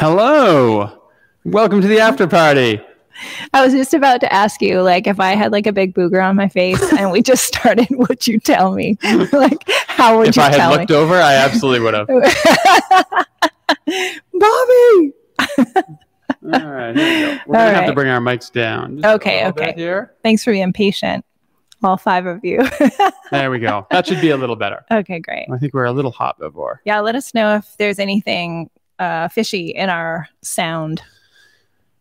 Hello. Welcome to the after party. I was just about to ask you, like, if I had like a big booger on my face and we just started, would you tell me? like, how would you? If you I had tell looked over, I absolutely would have. Bobby. All right, here we go. We're gonna All have to bring our mics down. just Okay, okay. Here. Thanks for being patient, all five of you. There we go. That should be a little better. okay, great. I think we're a little hot before. Yeah, let us know if there's anything uh, fishy in our sound.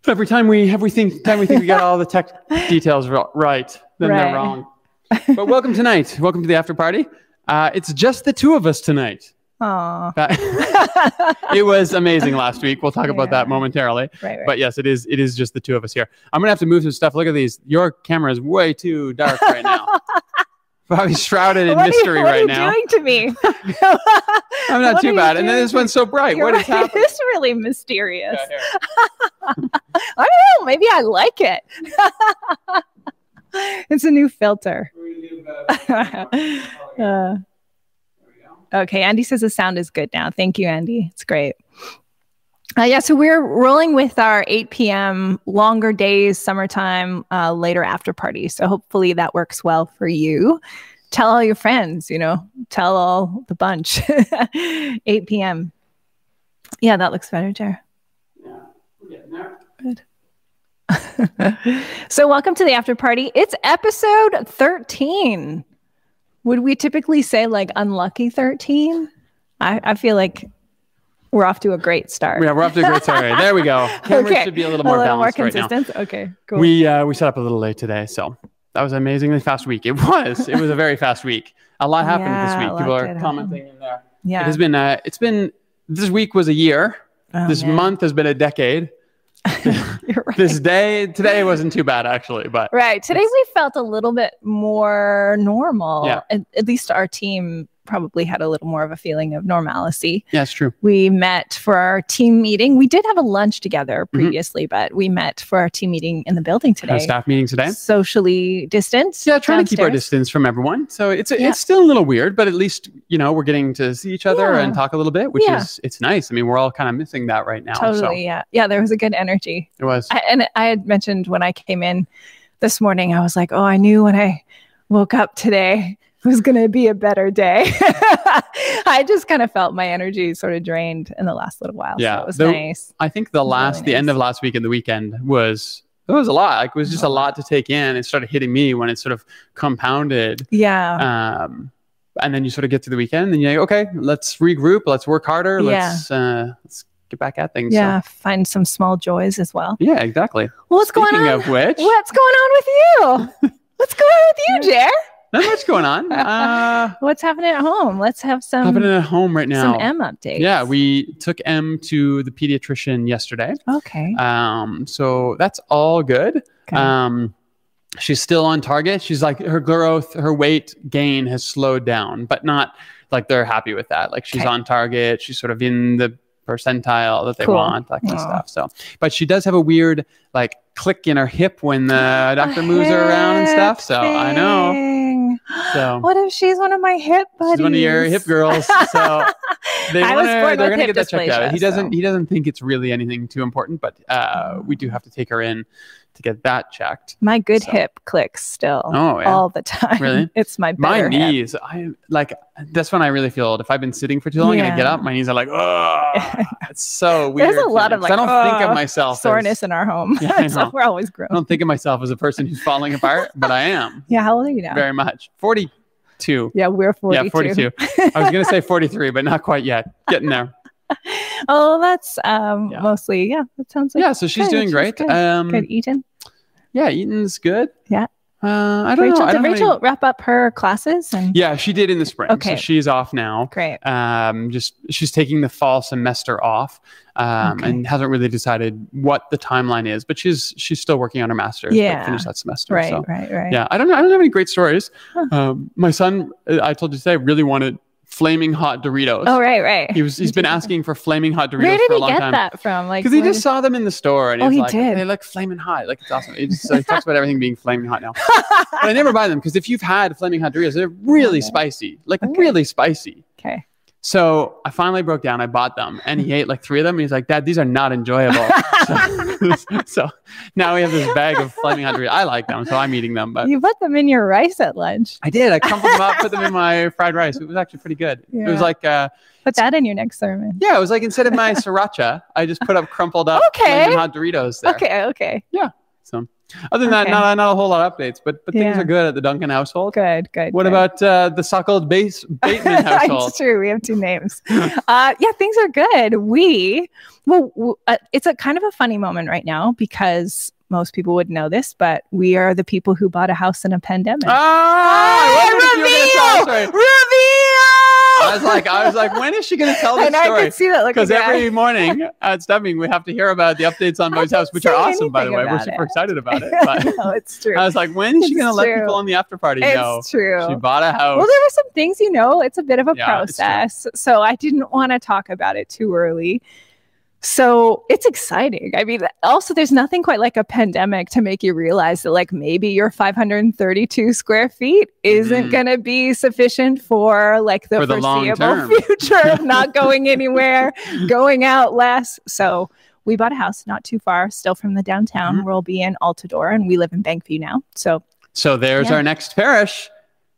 Every time we every think, time we think we got all the tech details right, then Right. they're wrong. But welcome tonight. Welcome to the after party. Uh, it's just the two of us tonight. Aw. That- it was amazing last week. We'll talk about that momentarily. right, right. But yes, it is. It is just the two of us here. I'm gonna have to move some stuff. Look at these. Your camera is way too dark right now. Probably shrouded in what are you- mystery what right are you doing to me? I'm not What too bad. And then this one's so bright. You're What is right, happening? It's really mysterious. Yeah. I don't know. Maybe I like it. it's a new filter. Uh, okay, Andy says the sound is good now. Thank you, Andy. It's great. Uh, yeah, so we're rolling with our 8 p.m. longer days, summertime, uh, later after party. So hopefully that works well for you. Tell all your friends, you know, tell all the bunch. 8 p.m. Yeah, that looks better, Jer. so welcome to the after party. It's episode 13. Would we typically say like unlucky 13? I, I feel like we're off to a great start. Yeah, we're off to a great start. There we go. Camera Okay. should be a little more balanced right now. consistent. Okay, cool. We uh, we set up a little late today, so that was an amazingly fast week. It was. It was a very fast week. A lot happened Yeah, this week. People are happen. commenting in there. Yeah, it has been. Uh, it's been. This week was a year. Oh, this man. month has been a decade. You're right. This day today wasn't too bad actually, but Right. Today we felt a little bit more normal. Yeah. At, at least our team probably had a little more of a feeling of normalcy. yeah, it's true. We met for our team meeting. We did have a lunch together Mhm. previously, but we met for our team meeting in the building a today. staff meeting today. Socially distanced. Yeah, trying to keep our distance from everyone. So it's Yeah. it's still a little weird, but at least you know we're getting to see each other Yeah. and talk a little bit, which Yeah. is it's nice. I mean, we're all kind of missing that right now. Totally. Yeah. Yeah. There was a good energy. So it was. I, and I had mentioned when I came in this morning, I was like, oh, I knew when I woke up today was going to be a better day. I just kind of felt my energy sort of drained in the last little while. Yeah, So it was the- nice. I think the last, really the end of last week and the weekend was it was a lot. Like it was just a lot to take in. It started hitting me when it sort of compounded. Yeah. Um, and then you sort of get to the weekend, and you're like, okay, let's regroup, let's work harder, let's uh, let's get back at things. So, yeah. Find some small joys as well. yeah, exactly. Well, what's going Speaking on? of which, What's going on with you? What's going on with you, Jer? Not much going on. Uh, What's happening at home? Let's have some happening at home right now. some M updates. Yeah, we took M to the pediatrician yesterday. Okay. Um, so that's all good. Okay. Um, she's still on target. She's like her growth, her weight gain has slowed down, but not like they're happy with that. Like she's Okay. on target. She's sort of in the percentile that they Cool. want, that kind of stuff. So, but she does have a weird like click in her hip when the doctor moves her around and stuff. So I know. Know. So What if she's one of my hip buddies? she's one of your hip girls. So they wanna, they're going to hip get that checked out. He doesn't. so- He doesn't think it's really anything too important, but uh, we do have to take her in to get that checked. My good So- hip clicks still Oh yeah. all the time. Really? It's my my better hip. knees, I like that's when I really feel it. If I've been sitting for too long and I get up, my knees are like, oh, it's so weird. There's a lot of, like, I don't think "Oh, of myself as- soreness in our home. Yeah, so we're always growing. I don't think of myself as a person who's falling apart, but I am Yeah, how old are you now? very much. Forty-two. yeah, we're 42. Yeah, forty-two. I was gonna say forty-three, but not quite yet. Getting there. oh, that's um Yeah. mostly yeah. That sounds like Yeah, so she's good, doing she's great. good. Um, good eating. Yeah, Eaton's good. Yeah. Uh, I don't Rachel, know. I did don't any- Rachel wrap up her classes? And Yeah, she did in the spring. Okay. So she's off now. great. Um, just she's taking the fall semester off, um, Okay. and hasn't really decided what the timeline is. But she's she's still working on her master's. Yeah. finish that semester. Right, So right, right. yeah, I don't know. I don't have any great stories. Huh. Um, my son, uh, I told you today, really wanted flaming hot Doritos. Oh, right, right. He was he's been asking for flaming hot Doritos Where did for a he long get time. that from? Like, Because he just saw them in the store and Oh, he's he like, did. they look flaming hot. Like it's awesome. He, just, so he talks about everything being flaming hot now. But I never buy them because if you've had flaming hot Doritos, they're really Okay. spicy, like Okay. really spicy. okay. So I finally broke down. I bought them, and he ate like three of them. And he's like, "Dad, these are not enjoyable." so, so now we have this bag of flaming hot Doritos. I like them, so I'm eating them. But You put them in your rice at lunch. I did. I crumpled them up, put them in my fried rice. It was actually pretty good. It was like, uh, Put that in your next sermon. yeah, it was like instead of my sriracha, I just put up crumpled up Okay. flaming hot Doritos there. Okay, okay. So other than Okay. that, not, not a whole lot of updates, but but things Yeah. are good at the Duncan household. Good, good. What good. about uh, the suckled base Bateman household? it's true. We have two names. uh, yeah, things are good. We, well, w- uh, it's a kind of a funny moment right now because most people would know this, but we are the people who bought a house in a pandemic. Oh, I wondered if you were gonna tell the story. Reveal! I was like, I was like, when is she going to tell this know, I could see that. Because every morning at Stubbing, we have to hear about the updates on Boy's House, which are awesome, by the way. We're super it. excited about it. But no, it's true. I was like, when is she going to let people in the after party it's know true. she bought a house? Well, there were some things, you know, it's a bit of a Yeah, process. So I didn't want to talk about it too early. So it's exciting. I mean, also, there's nothing quite like a pandemic to make you realize that, like, maybe your 532 square feet isn't Mhm. going to be sufficient for like the For the foreseeable future of not going anywhere, going out less. So we bought a house not too far, still from the downtown. Mhm. We'll be in Altadore, and we live in Bankview now. So so there's Yeah. our next parish.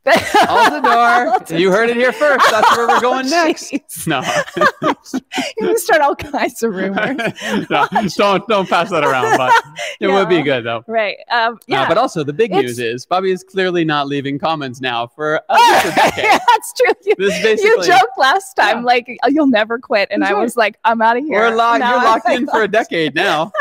Altadore. you heard it here first. That's where we're going Oh, next. No, you can start all kinds of rumors. no, don't don't pass that around. But it would be good though. Right. Um, Uh, yeah. but also the big It's- news is Bobby is clearly not leaving Commons now for Oh, a decade. yeah, that's true. You, This is you joked last time, Yeah. like "Oh, you'll never quit, and I was like, I'm out of here. we're locked. You're locked in for a decade now.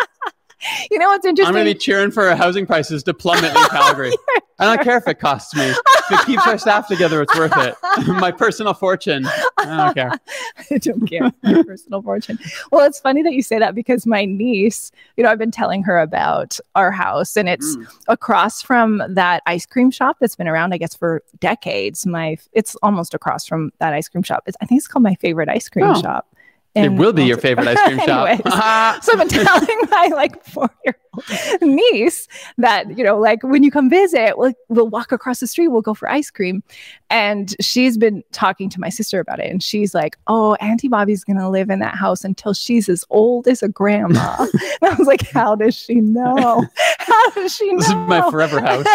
You know what's interesting? I'm going to be cheering for housing prices to plummet in Calgary. I don't care if it costs me. If it keeps our staff together, it's worth it. My personal fortune. I don't care. I don't care. My personal fortune. Well, it's funny that you say that because my niece, you know, I've been telling her about our house, and it's Mm. across from that ice cream shop that's been around, I guess, for decades. My, it's almost across from that ice cream shop. It's, I think it's called my favorite ice cream Oh. shop. It will be your favorite ice cream shop. Anyways. so I've been telling my like four year niece that, you know, like when you come visit, we'll, we'll walk across the street, we'll go for ice cream. And she's been talking to my sister about it. And she's like, oh, Auntie Bobby's to live in that house until she's as old as a grandma. and I was like, how does she know? How does she know? this is my forever house.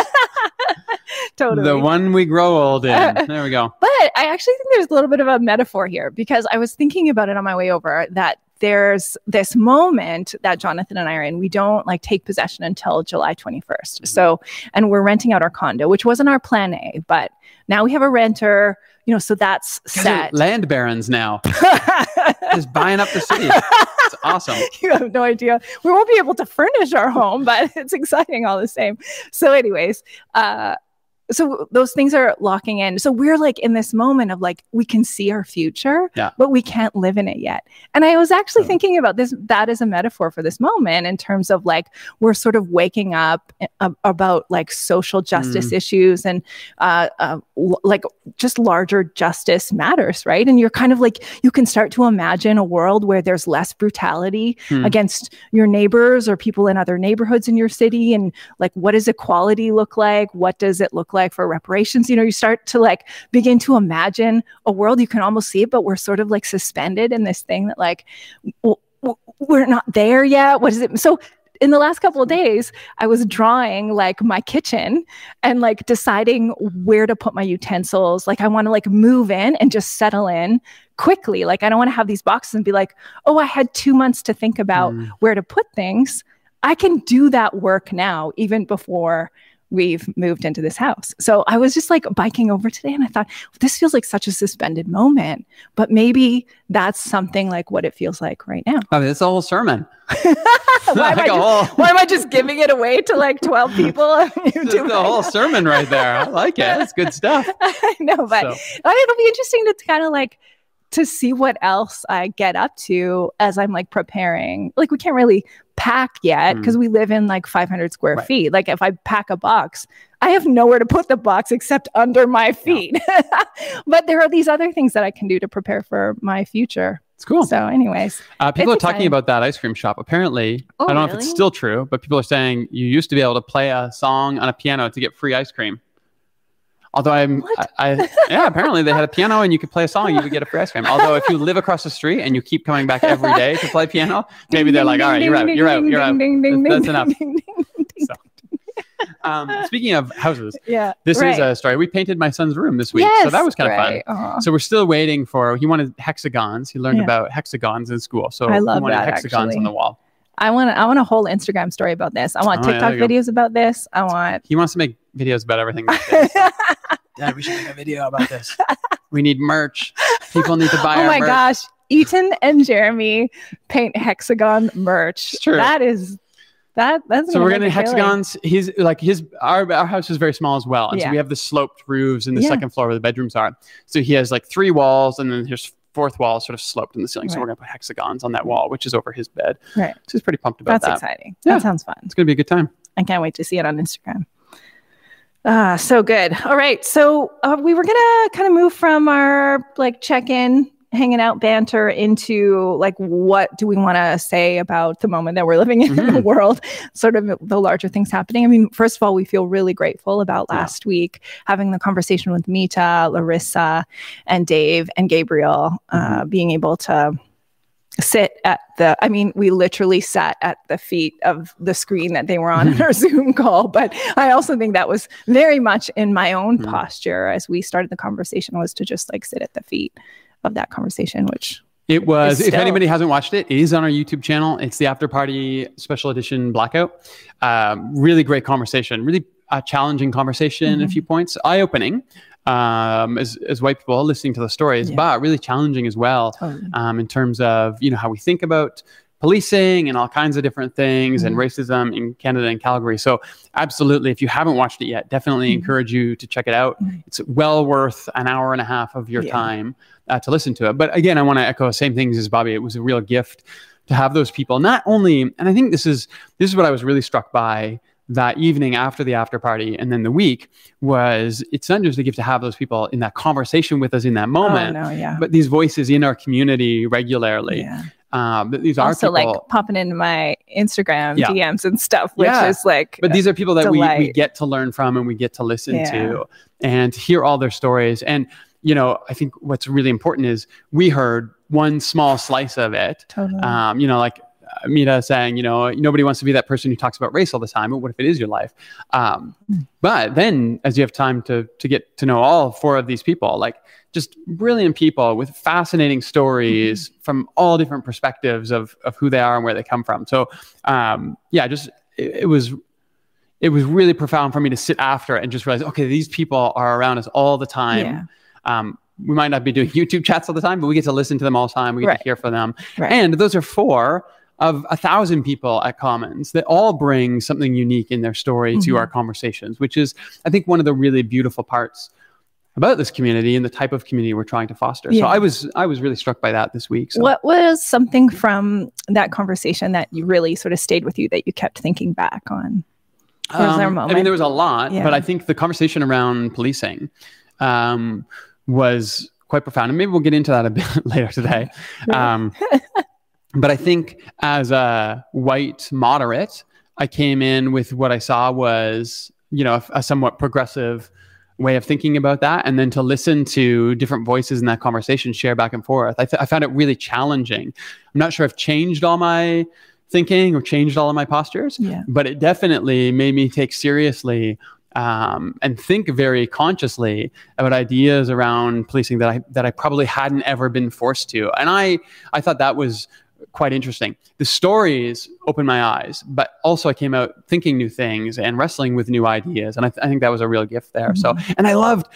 totally. The one we grow old in. There we go. But I actually think there's a little bit of a metaphor here because I was thinking about it on my way over that there's this moment that Jonathan and I are in. We don't like take possession until July 21st. So, and we're renting out our condo, which wasn't our plan A, but now we have a renter, you know, so that's set. Land barons now. Just buying up the city. It's awesome. you have no idea. We won't be able to furnish our home, but it's exciting all the same. So, anyways, uh, so those things are locking in. So we're like in this moment of like we can see our future, Yeah. but we can't live in it yet. And I was actually thinking about this that as a metaphor for this moment in terms of like we're sort of waking up a- about like social justice issues and uh, uh, like just larger justice matters, right? And you're kind of like you can start to imagine a world where there's less brutality Hmm. against your neighbors or people in other neighborhoods in your city and like what does equality look like what does it look like for reparations you know you start to like begin to imagine a world you can almost see it but we're sort of like suspended in this thing that like w- w- we're not there yet. What is it? So in the last couple of days i was drawing like my kitchen and like deciding where to put my utensils. Like i want to like move in and just settle in quickly. Like i don't want to have these boxes and be like oh i had two months to think about Mm. where to put things. I can do that work now even before we've moved into this house so i was just like biking over today and i thought this feels like such a suspended moment but maybe that's something like what it feels like right now I mean, it's a whole sermon. why, am Like I a just, whole- why am i just giving it away to like 12 people Just the whole sermon right there. I like it. It's good stuff. i know but So, it'll be interesting to kind of like to see what else I get up to as I'm like preparing. Like we can't really pack yet Mm. because we live in like 500 square Right. feet. Like if I pack a box, I have nowhere to put the box except under my feet. but there are these other things that I can do to prepare for my future. it's cool. So, anyways, Uh, people are talking exciting. about that ice cream shop. Apparently, Oh, I don't know if it's still true, but people are saying you used to be able to play a song on a piano to get free ice cream. Although I'm, I, I, yeah, apparently they had a piano and you could play a song, you would get a free ice cream. Although if you live across the street and you keep coming back every day to play piano, maybe they're like, all right, you're out, you're out, you're out. That's enough. So, um, speaking of houses, Yeah. this right. is a story. We painted my son's room this week, yes, so that was kind of fun. right. Aw. So we're still waiting for. He wanted hexagons. He learned Yeah. about hexagons in school. So I love he wanted that, hexagons actually. on the wall. I want I want a whole Instagram story about this. I want Oh, TikTok go. videos about this. I want He wants to make videos about everything. these days. yeah, we should make a video about this. We need merch. People need to buy oh our my merch. gosh, Eaton and Jeremy paint hexagon merch. It's true. That is that that's So we're gonna gonna make a killing. hexagons. He's like his our, our house is very small as well, and so we have the sloped roofs in the Yeah. second floor where the bedrooms are. So he has like three walls, and then his fourth wall sort of sloped in the ceiling. So we're gonna put hexagons on that wall, which is over his bed. Right. So he's pretty pumped about That's that. That's exciting. Yeah. That sounds fun. It's gonna be a good time. I can't wait to see it on Instagram. Ah, so good. All right. So uh, we were gonna kind of move from our like check-in, hanging out banter into like what do we want to say about the moment that we're living in in the world, sort of the larger things happening. I mean, first of all, we feel really grateful about Yeah. last week having the conversation with Mita, Larissa, and Dave and Gabriel, uh, being able to sit at the i mean we literally sat at the feet of the screen that they were on in our zoom call but i also think that was very much in my own Mhm. posture as we started the conversation was to just like sit at the feet of that conversation which It was. It's If anybody hasn't watched it, it is on our YouTube channel. It's the After Party Special Edition Blackout. Um, really great conversation. Really uh, challenging conversation. in A few points, eye opening. Um, as as white people listening to the stories, Yeah. but really challenging as well. totally Um, in terms of you know how we think about policing and all kinds of different things and Mhm. racism in Canada and Calgary. So absolutely, if you haven't watched it yet, definitely Mhm. encourage you to check it out. Mhm. It's well worth an hour and a half of your Yeah. time uh, to listen to it. But again, I want to echo the same things as Bobby. It was a real gift to have those people. Not only, and I think this is this is what I was really struck by that evening after the after party and then the week was it's not just a gift to have those people in that conversation with us in that moment oh, no yeah but these voices in our community regularly. Yeah. Um, these are also people like popping into my instagram Yeah. dms and stuff which Yeah. is like but these are people that we, we get to learn from and we get to listen Yeah. to and hear all their stories and you know i think what's really important is we heard one small slice of it totally um, you know, like uh, Mita saying, you know, nobody wants to be that person who talks about race all the time. But what if it is your life? Um, Mm. but then, as you have time to to get to know all four of these people, like just brilliant people with fascinating stories Mm-hmm. from all different perspectives of of who they are and where they come from. So, um, yeah, just it, it was. It was really profound for me to sit after and just realize, okay, these people are around us all the time. Yeah. Um, we might not be doing YouTube chats all the time, but we get to listen to them all the time. We get Right. to hear from them. Right. And those are four of a thousand people at Commons that all bring something unique in their story to Mhm. our conversations, which is, I think, one of the really beautiful parts about this community and the type of community we're trying to foster. So I was I was really struck by that this week. So. What was something from that conversation that you really sort of stayed with you that you kept thinking back on? Or there a Um, I mean, there was a lot, Yeah. but I think the conversation around policing um, was quite profound, and maybe we'll get into that a bit later today. Um, but I think as a white moderate, I came in with what I saw was, you know, a, a somewhat progressive way of thinking about that, and then to listen to different voices in that conversation, share back and forth. I, th- I found it really challenging. I'm not sure I've changed all my thinking or changed all of my postures, Yeah. but it definitely made me take seriously um, and think very consciously about ideas around policing that I that I probably hadn't ever been forced to, and I I thought that was quite interesting. The stories opened my eyes, but also I came out thinking new things and wrestling with new ideas, and I, th- I think that was a real gift there. So, and I loved,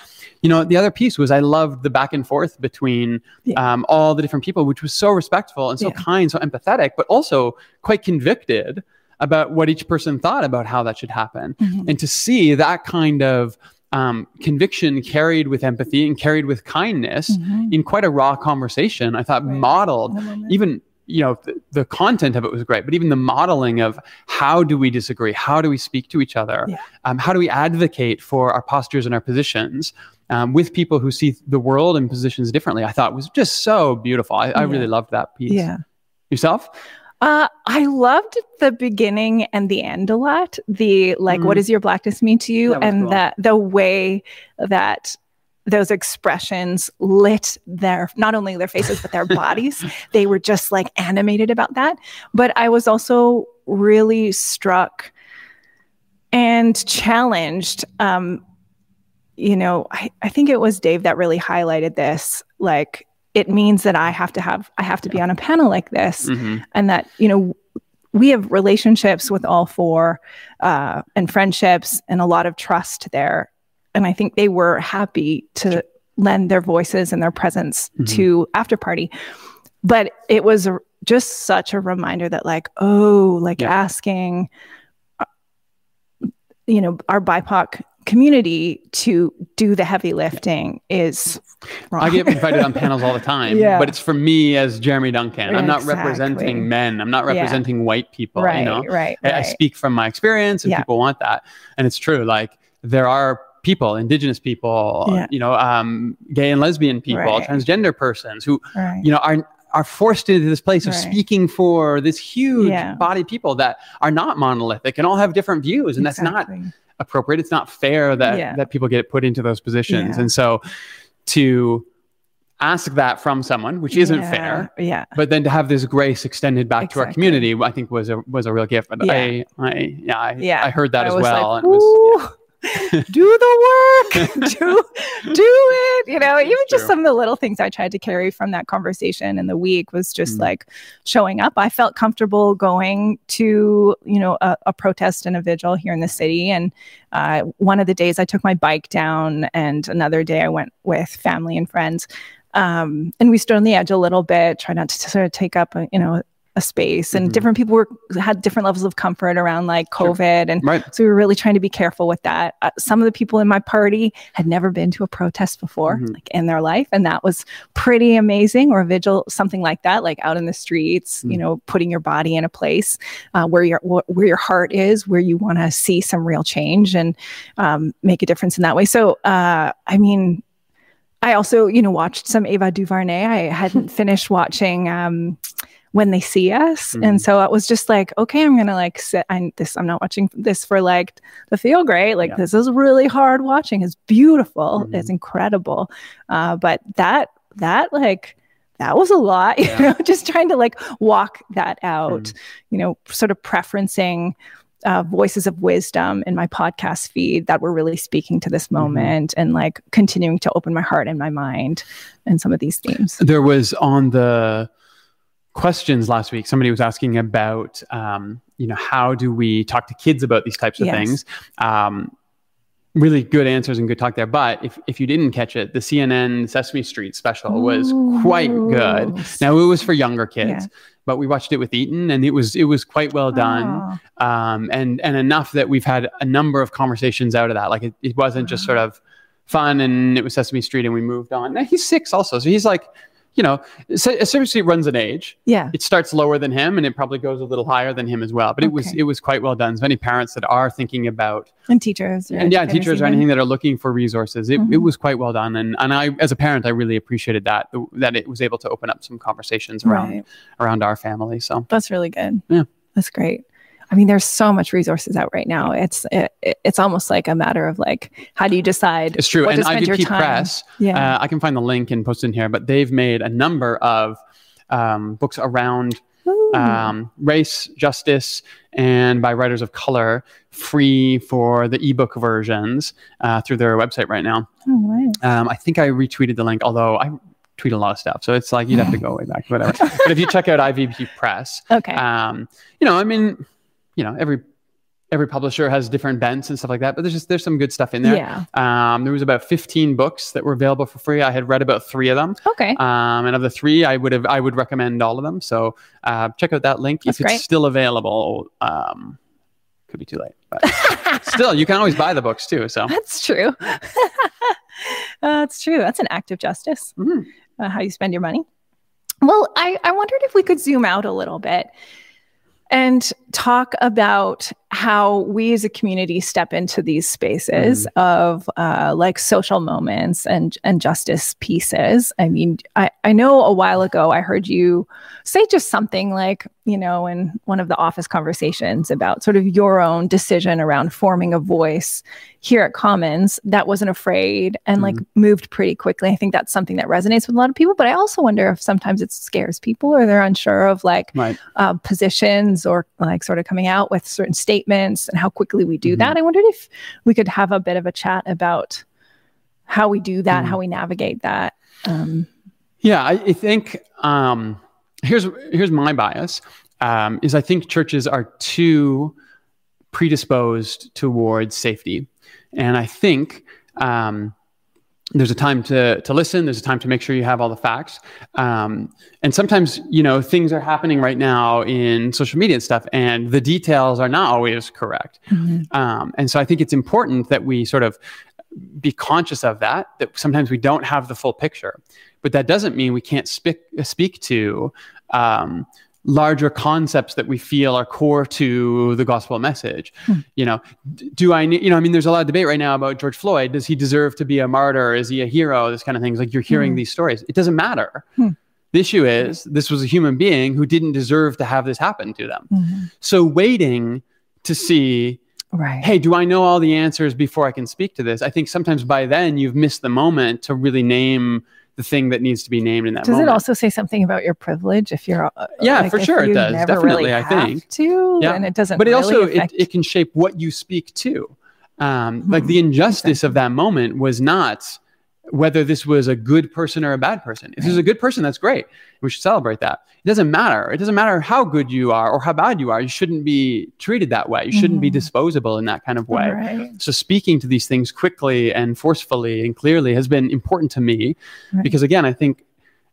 you know, the other piece was I loved the back and forth between Yeah. um, all the different people, which was so respectful and so Yeah. kind, so empathetic, but also quite convicted about what each person thought about how that should happen Mhm. and to see that kind of um, conviction carried with empathy and carried with kindness Mhm. in quite a raw conversation i thought Right. modeled even you know the, the content of it was great but even the modeling of how do we disagree how do we speak to each other Yeah. um, how do we advocate for our postures and our positions um, with people who see the world and positions differently i thought was just so beautiful i, I really loved that piece Yeah. yourself Uh, I loved the beginning and the end a lot. The like, Mhm. what does your blackness mean to you? That and cool. that the way that those expressions lit their not only their faces but their bodies. They were just like animated about that. But I was also really struck and challenged. Um, you know, I, I think it was Dave that really highlighted this. Like, it means that I have to have I have to be on a panel like this Mhm. and that you know we have relationships with all four uh, and friendships and a lot of trust there and i think they were happy to lend their voices and their presence Mhm. to after party but it was a, just such a reminder that like oh like Yeah. asking uh, you know our bipoc community to do the heavy lifting is wrong. I get invited on panels all the time, Yeah. but it's for me as Jeremy Duncan. I'm not Exactly. representing men. I'm not Yeah. representing white people. right, You know, right, I- I speak from my experience, and Yeah. people want that, and it's true. Like there are people, Indigenous people, Yeah. you know, um, gay and lesbian people, Right. transgender persons who right. you know are are forced into this place of Right. speaking for this huge Yeah. body of people that are not monolithic and all have different views and that's not appropriate it's not fair that Yeah. that people get put into those positions and so to ask that from someone which isn't Yeah, fair Yeah. but then to have this grace extended back to our community i think was a was a real gift but Yeah. i i yeah i, Yeah. I heard that I as well like, and it was "Ooh, do the work, do do it. You know, even just true. some of the little things I tried to carry from that conversation in the week was just Mm. like showing up. I felt comfortable going to you know a, a protest and a vigil here in the city, and uh, one of the days I took my bike down, and another day I went with family and friends. Um, and we stood on the edge a little bit, try not to sort of take up, a, you know, a space. And Mhm. different people were had different levels of comfort around like Sure. COVID, and right so we were really trying to be careful with that. Uh, some of the people in my party had never been to a protest before, Mhm. like in their life, and that was pretty amazing. Or a vigil, something like that, like out in the streets, you Mm. know, putting your body in a place uh, where your wh- where your heart is, where you want to see some real change and um, make a difference in that way. So, uh, I mean. I also, you know, watched some Ava DuVernay. I hadn't finished watching um, when they see us, Mhm. and so it was just like, okay, I'm gonna like sit. I this. I'm not watching this for like the feel great. Like Yeah. this is really hard watching. It's beautiful. Mhm. It's incredible. Uh, but that that like that was a lot. You Yeah. know, just trying to like walk that out. Mhm. You know, sort of preferencing uh, voices of wisdom in my podcast feed that were really speaking to this Mm-hmm. moment and like continuing to open my heart and my mind and some of these themes. there was on the questions last week somebody was asking about um, you know how do we talk to kids about these types of Yes. things um, really good answers and good talk there but if, if you didn't catch it the cnn sesame street special was quite good now it was for younger kids Yeah. But we watched it with eaton and it was it was quite well done Oh, um, and and enough that we've had a number of conversations out of that. Like it, it wasn't just sort of fun and it was Sesame Street and we moved on. Now he's six also, so he's like, you know, Se- Sesame Street runs an age. yeah. It starts lower than him and it probably goes a little higher than him as well. But it was it was quite well done. So any parents that are thinking about And teachers. and yeah, teachers or anything that are looking for resources, it, it Mhm. was quite well done. And and I as a parent, I really appreciated that that it was able to open up some conversations around Right. around our family. So That's really good. Yeah. That's great. I mean, there's so much resources out right now. It's it, it's almost like a matter of like, how do you decide? it's true. what And to spend your IVP? Press. Yeah. Uh, I can find the link and post it in here, but they've made a number of um, books around um, race, justice, and by writers of color, free for the ebook versions uh, through their website right now. Oh, right. Um, I think I retweeted the link, although I tweet a lot of stuff, so it's like you'd have to go way back, whatever. but if you check out IVP Press, Okay. um, you know, I mean, you know, every every publisher has different bents and stuff like that, but there's just there's some good stuff in there. yeah. Um, there was about 15 books that were available for free. I had read about three of them. Okay. Um, and of the three, I would have I would recommend all of them. So uh, check out that link That's if it's still available. Um, could be too late, but still, you can always buy the books too. So That's true. That's true. That's an act of justice. Mhm. Uh, how you spend your money. Well, I, I wondered if we could zoom out a little bit and talk about how we as a community step into these spaces mm. of uh, like social moments and and justice pieces. I mean, I, I know a while ago I heard you say just something like, you know, in one of the office conversations about sort of your own decision around forming a voice here at Commons that wasn't afraid and mm. like moved pretty quickly. I think that's something that resonates with a lot of people, but I also wonder if sometimes it scares people or they're unsure of like right. uh, positions or like sort of coming out with certain statements and how quickly we do mm-hmm. that. I wondered if we could have a bit of a chat about how we do that, mm how we navigate that. Um, yeah, I, I think um, here's here's my bias um, is I think churches are too predisposed towards safety, and I think um, there's a time to to listen. There's a time to make sure you have all the facts. Um, and sometimes you know things are happening right now in social media and stuff and the details are not always correct. Mm-hmm. um, and so i think it's important that we sort of be conscious of that that sometimes we don't have the full picture. But that doesn't mean we can't speak speak to um, larger concepts that we feel are core to the gospel message. Hmm. You know, do I need, you know, I mean, there's a lot of debate right now about George Floyd. Does he deserve to be a martyr? Is he a hero? This kind of things. Like you're hearing hmm. these stories. It doesn't matter. Hmm. The issue is this was a human being who didn't deserve to have this happen to them. Mm-hmm. So waiting to see Right. Hey, do I know all the answers before I can speak to this? I think sometimes by then you've missed the moment to really name the thing that needs to be named in that does moment. it also say something about your privilege if you're uh, yeah like for sure it does definitely really i think to yeah and it doesn't but it really also affect... it, it can shape what you speak to um, hmm like the injustice exactly. of that moment was not whether this was a good person or a bad person. If this is a good person, that's great. We should celebrate that. It doesn't matter. It doesn't matter how good you are or how bad you are. You shouldn't be treated that way. You shouldn't mm-hmm. be disposable in that kind of way. Right. So speaking to these things quickly and forcefully and clearly has been important to me right. because again, I think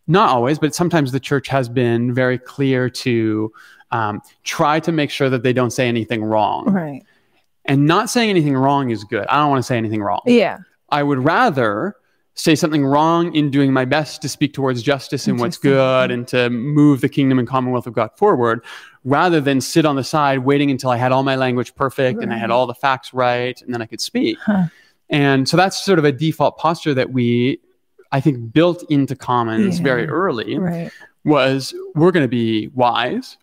not always, but sometimes the church has been very clear to um, try to make sure that they don't say anything wrong. Right. And not saying anything wrong is good. I don't want to say anything wrong. Yeah. I would rather say something wrong in doing my best to speak towards justice and what's good and to move the kingdom and commonwealth of God forward, rather than sit on the side waiting until I had all my language perfect right. and I had all the facts right and then I could speak. Huh. And so that's sort of a default posture that we, I think, built into Commons yeah. very early right. was we're going to be wise.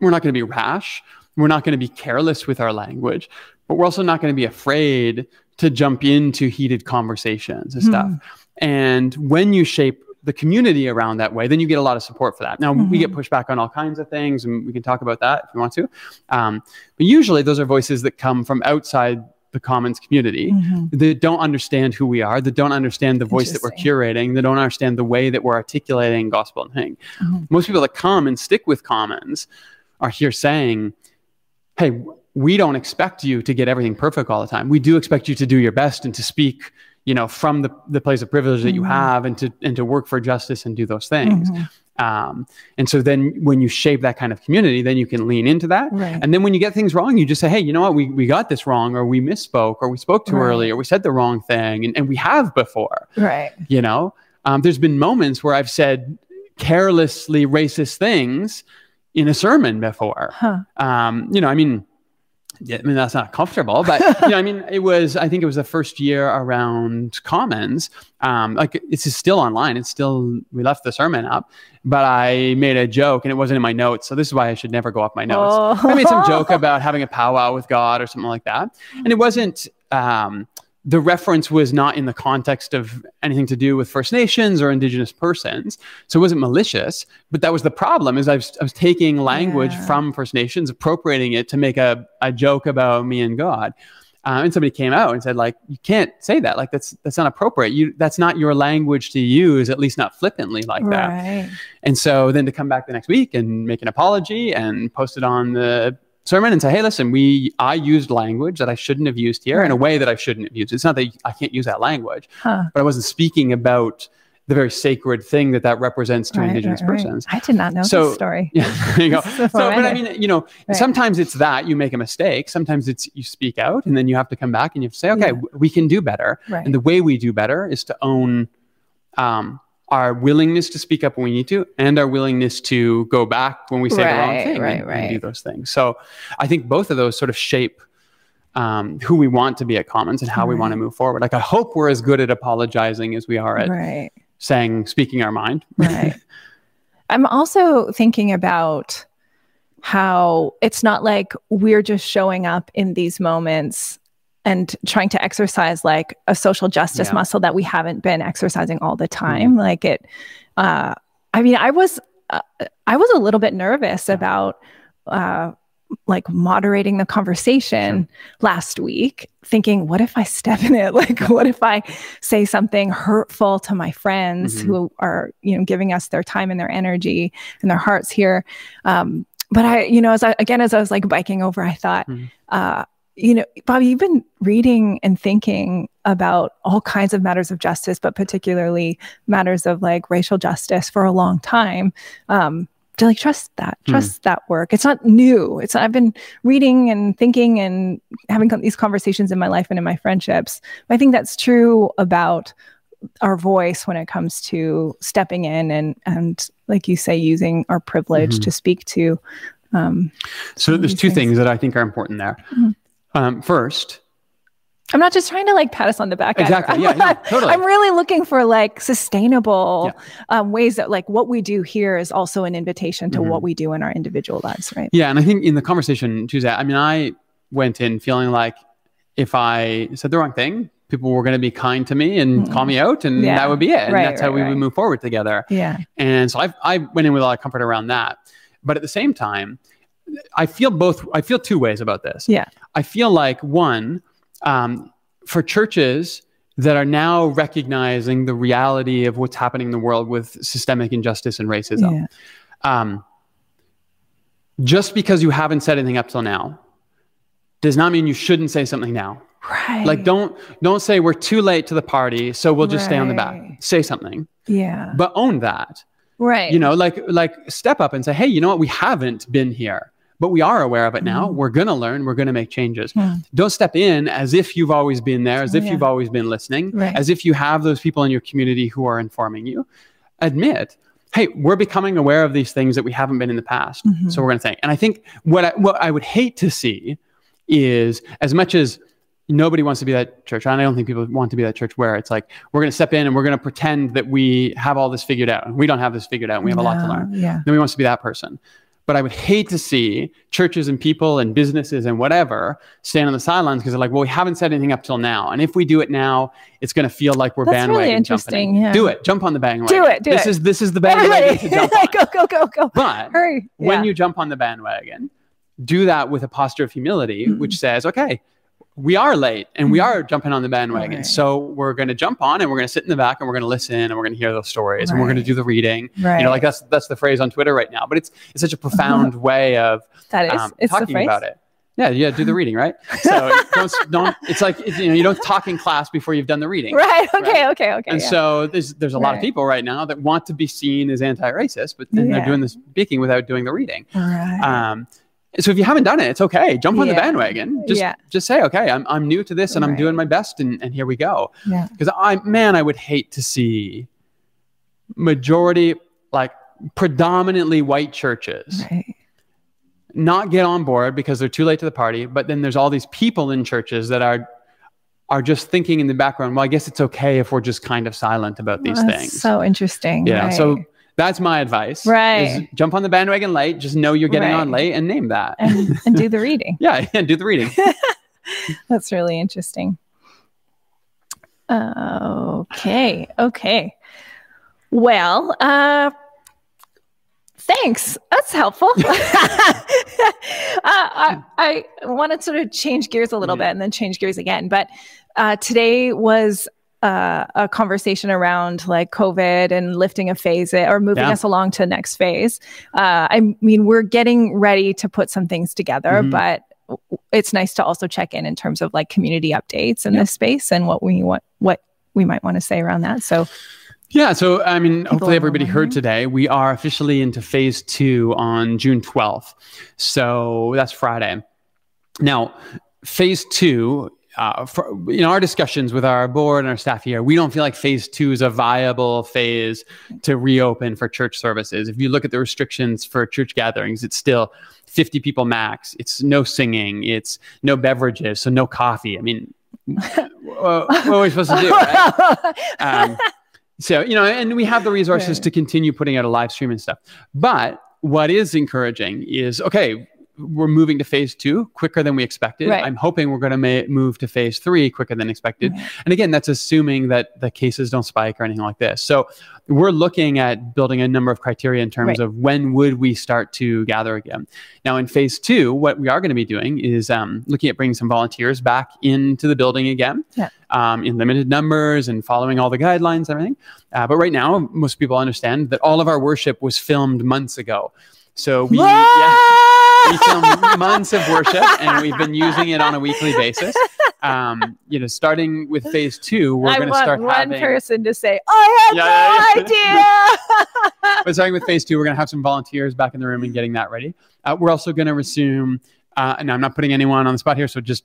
We're not going to be rash. We're not going to be careless with our language, but we're also not going to be afraid to jump into heated conversations and stuff. Mm. And when you shape the community around that way, then you get a lot of support for that. Now, mm-hmm. we get pushed back on all kinds of things, and we can talk about that if you want to. Um, but usually, those are voices that come from outside the commons community mm-hmm. that don't understand who we are, that don't understand the voice that we're curating, that don't understand the way that we're articulating gospel and thing. Mm-hmm. Most people that come and stick with commons are here saying, hey, we don't expect you to get everything perfect all the time. We do expect you to do your best and to speak, you know, from the, the place of privilege mm-hmm. that you mm-hmm. have and to and to work for justice and do those things. Mm-hmm. Um, and so then when you shape that kind of community, then you can lean into that. Right. And then when you get things wrong, you just say, hey, you know what, we, we got this wrong, or we misspoke, or we spoke too right. early, or we said the wrong thing. And, and we have before. Right. You know, um, there's been moments where I've said carelessly racist things in a sermon before. Huh. Um, you know, I mean, I mean that's not comfortable, but you know, I mean, it was. I think it was the first year around Commons. Um, like it's still online. It's still we left the sermon up, but I made a joke and it wasn't in my notes. So this is why I should never go off my notes. Oh. I made some joke about having a powwow with God or something like that, and it wasn't. Um, the reference was not in the context of anything to do with First Nations or Indigenous persons, so it wasn't malicious. But that was the problem: is I was, I was taking language yeah. from First Nations, appropriating it to make a, a joke about me and God. Uh, and somebody came out and said, like, you can't say that. Like, that's that's not appropriate. You that's not your language to use, at least not flippantly like that. And so then to come back the next week and make an apology and post it on the sermon and say, hey, listen, we I used language that I shouldn't have used here right. in a way that I shouldn't have used. It's not that I can't use that language, huh. but I wasn't speaking about the very sacred thing that that represents to right, indigenous right, persons. I did not know so, this story. Yeah, there you go. so, but I mean, you know, sometimes it's that you make a mistake. Sometimes it's you speak out, and then you have to come back and you have to say, okay, yeah. we can do better. And the way we do better is to own um, our willingness to speak up when we need to and our willingness to go back when we say the wrong thing right, and, and do those things. So I think both of those sort of shape um, who we want to be at Commons and how we want to move forward. Like I hope we're as good at apologizing as we are at right. saying, speaking our mind. right. I'm also thinking about how it's not like we're just showing up in these moments and trying to exercise like a social justice Yeah. muscle that we haven't been exercising all the time. Like it, uh, I mean, I was, uh, I was a little bit nervous about, uh, like moderating the conversation last week, thinking, what if I step in it? Like, what if I say something hurtful to my friends Mhm. who are, you know, giving us their time and their energy and their hearts here? Um, but I, you know, as I, again, as I was like biking over, I thought, Mhm. uh, you know, Bobby, you've been reading and thinking about all kinds of matters of justice, but particularly matters of like racial justice for a long time. Um, to like trust that, Hmm. trust that work. It's not new. It's I've been reading and thinking and having these conversations in my life and in my friendships. I think that's true about our voice when it comes to stepping in and and like you say, using our privilege Mhm. to speak to. Um, So there's two things. things that I think are important there. Mhm. Um, first, I'm not just trying to like pat us on the back. Exactly. I'm, Yeah, no, totally. I'm really looking for like sustainable um, ways that like what we do here is also an invitation to Mhm. what we do in our individual lives, right? Yeah, and I think in the conversation Tuesday, I mean, I went in feeling like if I said the wrong thing, people were going to be kind to me and Mhm. call me out, and Yeah. that would be it. And Right, that's how we right. would move forward together. Yeah. And so I, I went in with a lot of comfort around that. But at the same time, I feel both. I feel two ways about this. Yeah. I feel like one, um, for churches that are now recognizing the reality of what's happening in the world with systemic injustice and racism Yeah. um, just because you haven't said anything up till now does not mean you shouldn't say something now. Right. Like don't don't say we're too late to the party, so we'll just stay on the back. Say something, Yeah. but own that. right. You know, like like step up and say, hey, you know what? We haven't been here, but we are aware of it now. Mhm. We're gonna learn. We're gonna make changes. Hmm. Don't step in as if you've always been there, as if Yeah. you've always been listening, Right. as if you have those people in your community who are informing you. Admit, hey, we're becoming aware of these things that we haven't been in the past. Mhm. So we're going to think. And I think what I, what I would hate to see is as much as nobody wants to be that church, and I don't think people want to be that church where it's like we're going to step in and we're going to pretend that we have all this figured out. And we don't have this figured out. And we have a lot to learn. Yeah. Nobody wants to be that person. But I would hate to see churches and people and businesses and whatever stand on the sidelines because they're like, well, we haven't said anything up till now. And if we do it now, it's going to feel like we're That's really bandwagon interesting, jumping. yeah. Do it. Jump on the bandwagon. Do it, do this it. is this is the bandwagon to jump on. go, go, go, go. But Hurry. when you jump on the bandwagon, do that with a posture of humility, Mhm. which says, okay, we are late and we Mhm. are jumping on the bandwagon. Right. So we're going to jump on and we're going to sit in the back and we're going to listen and we're going to hear those stories and we're going to do the reading. right. You know, like that's that's the phrase on Twitter right now. But it's it's such a profound way of that is. um, talking about it. Yeah, yeah, do the reading, right? So don't don't. It's like you know you don't talk in class before you've done the reading. Right. Okay. Right. Okay. Okay. And yeah. so there's there's a lot of people right now that want to be seen as anti-racist, but then Yeah. they're doing the speaking without doing the reading. right. Um, so if you haven't done it, it's okay. Jump on the bandwagon. Just Yeah. just say, okay, I'm I'm new to this and I'm doing my best, and, and here we go. yeah. Because I man, I would hate to see majority like predominantly white churches Right. not get on board because they're too late to the party. But then there's all these people in churches that are are just thinking in the background. Well, I guess it's okay if we're just kind of silent about these That's things. So interesting. Yeah. Right. So that's my advice. Right. jump on the bandwagon late. Just know you're getting on late and name that. and, and do the reading. yeah, and do the reading. That's really interesting. Okay. Okay. Well, uh, thanks. That's helpful. uh, I, I want to sort of change gears a little Yeah. bit and then change gears again. But uh, today was uh, a conversation around like COVID and lifting a phase or moving Yeah. us along to the next phase. Uh, I mean, we're getting ready to put some things together, Mhm. but it's nice to also check in in terms of like community updates in Yeah. this space and what we want, what we might want to say around that. So Yeah, so I mean, hopefully everybody heard today. We are officially into phase two on June 12th. So that's Friday. Now, phase two, uh, for, in our discussions with our board and our staff here, we don't feel like phase two is a viable phase to reopen for church services. If you look at the restrictions for church gatherings, it's still 50 people max. It's no singing. It's no beverages. So no coffee. I mean, what are we supposed to do? Right? Um, so, you know, and we have the resources to continue putting out a live stream and stuff. But what is encouraging is okay, we're moving to phase two quicker than we expected. Right. I'm hoping we're going to ma- move to phase three quicker than expected. Right. And again, that's assuming that the cases don't spike or anything like this. So we're looking at building a number of criteria in terms Right. of when would we start to gather again. Now, in phase two, what we are going to be doing is um, looking at bringing some volunteers back into the building again Yeah. um, in limited numbers and following all the guidelines and everything. Uh, but right now, most people understand that all of our worship was filmed months ago. So we, yeah, we filmed months of worship and we've been using it on a weekly basis. Um, you know, starting with phase two, we're going to want start one having. person to say, "I had Yeah, no idea." but starting with phase two, we're going to have some volunteers back in the room and getting that ready. Uh, we're also going to resume, uh, and I'm not putting anyone on the spot here, so just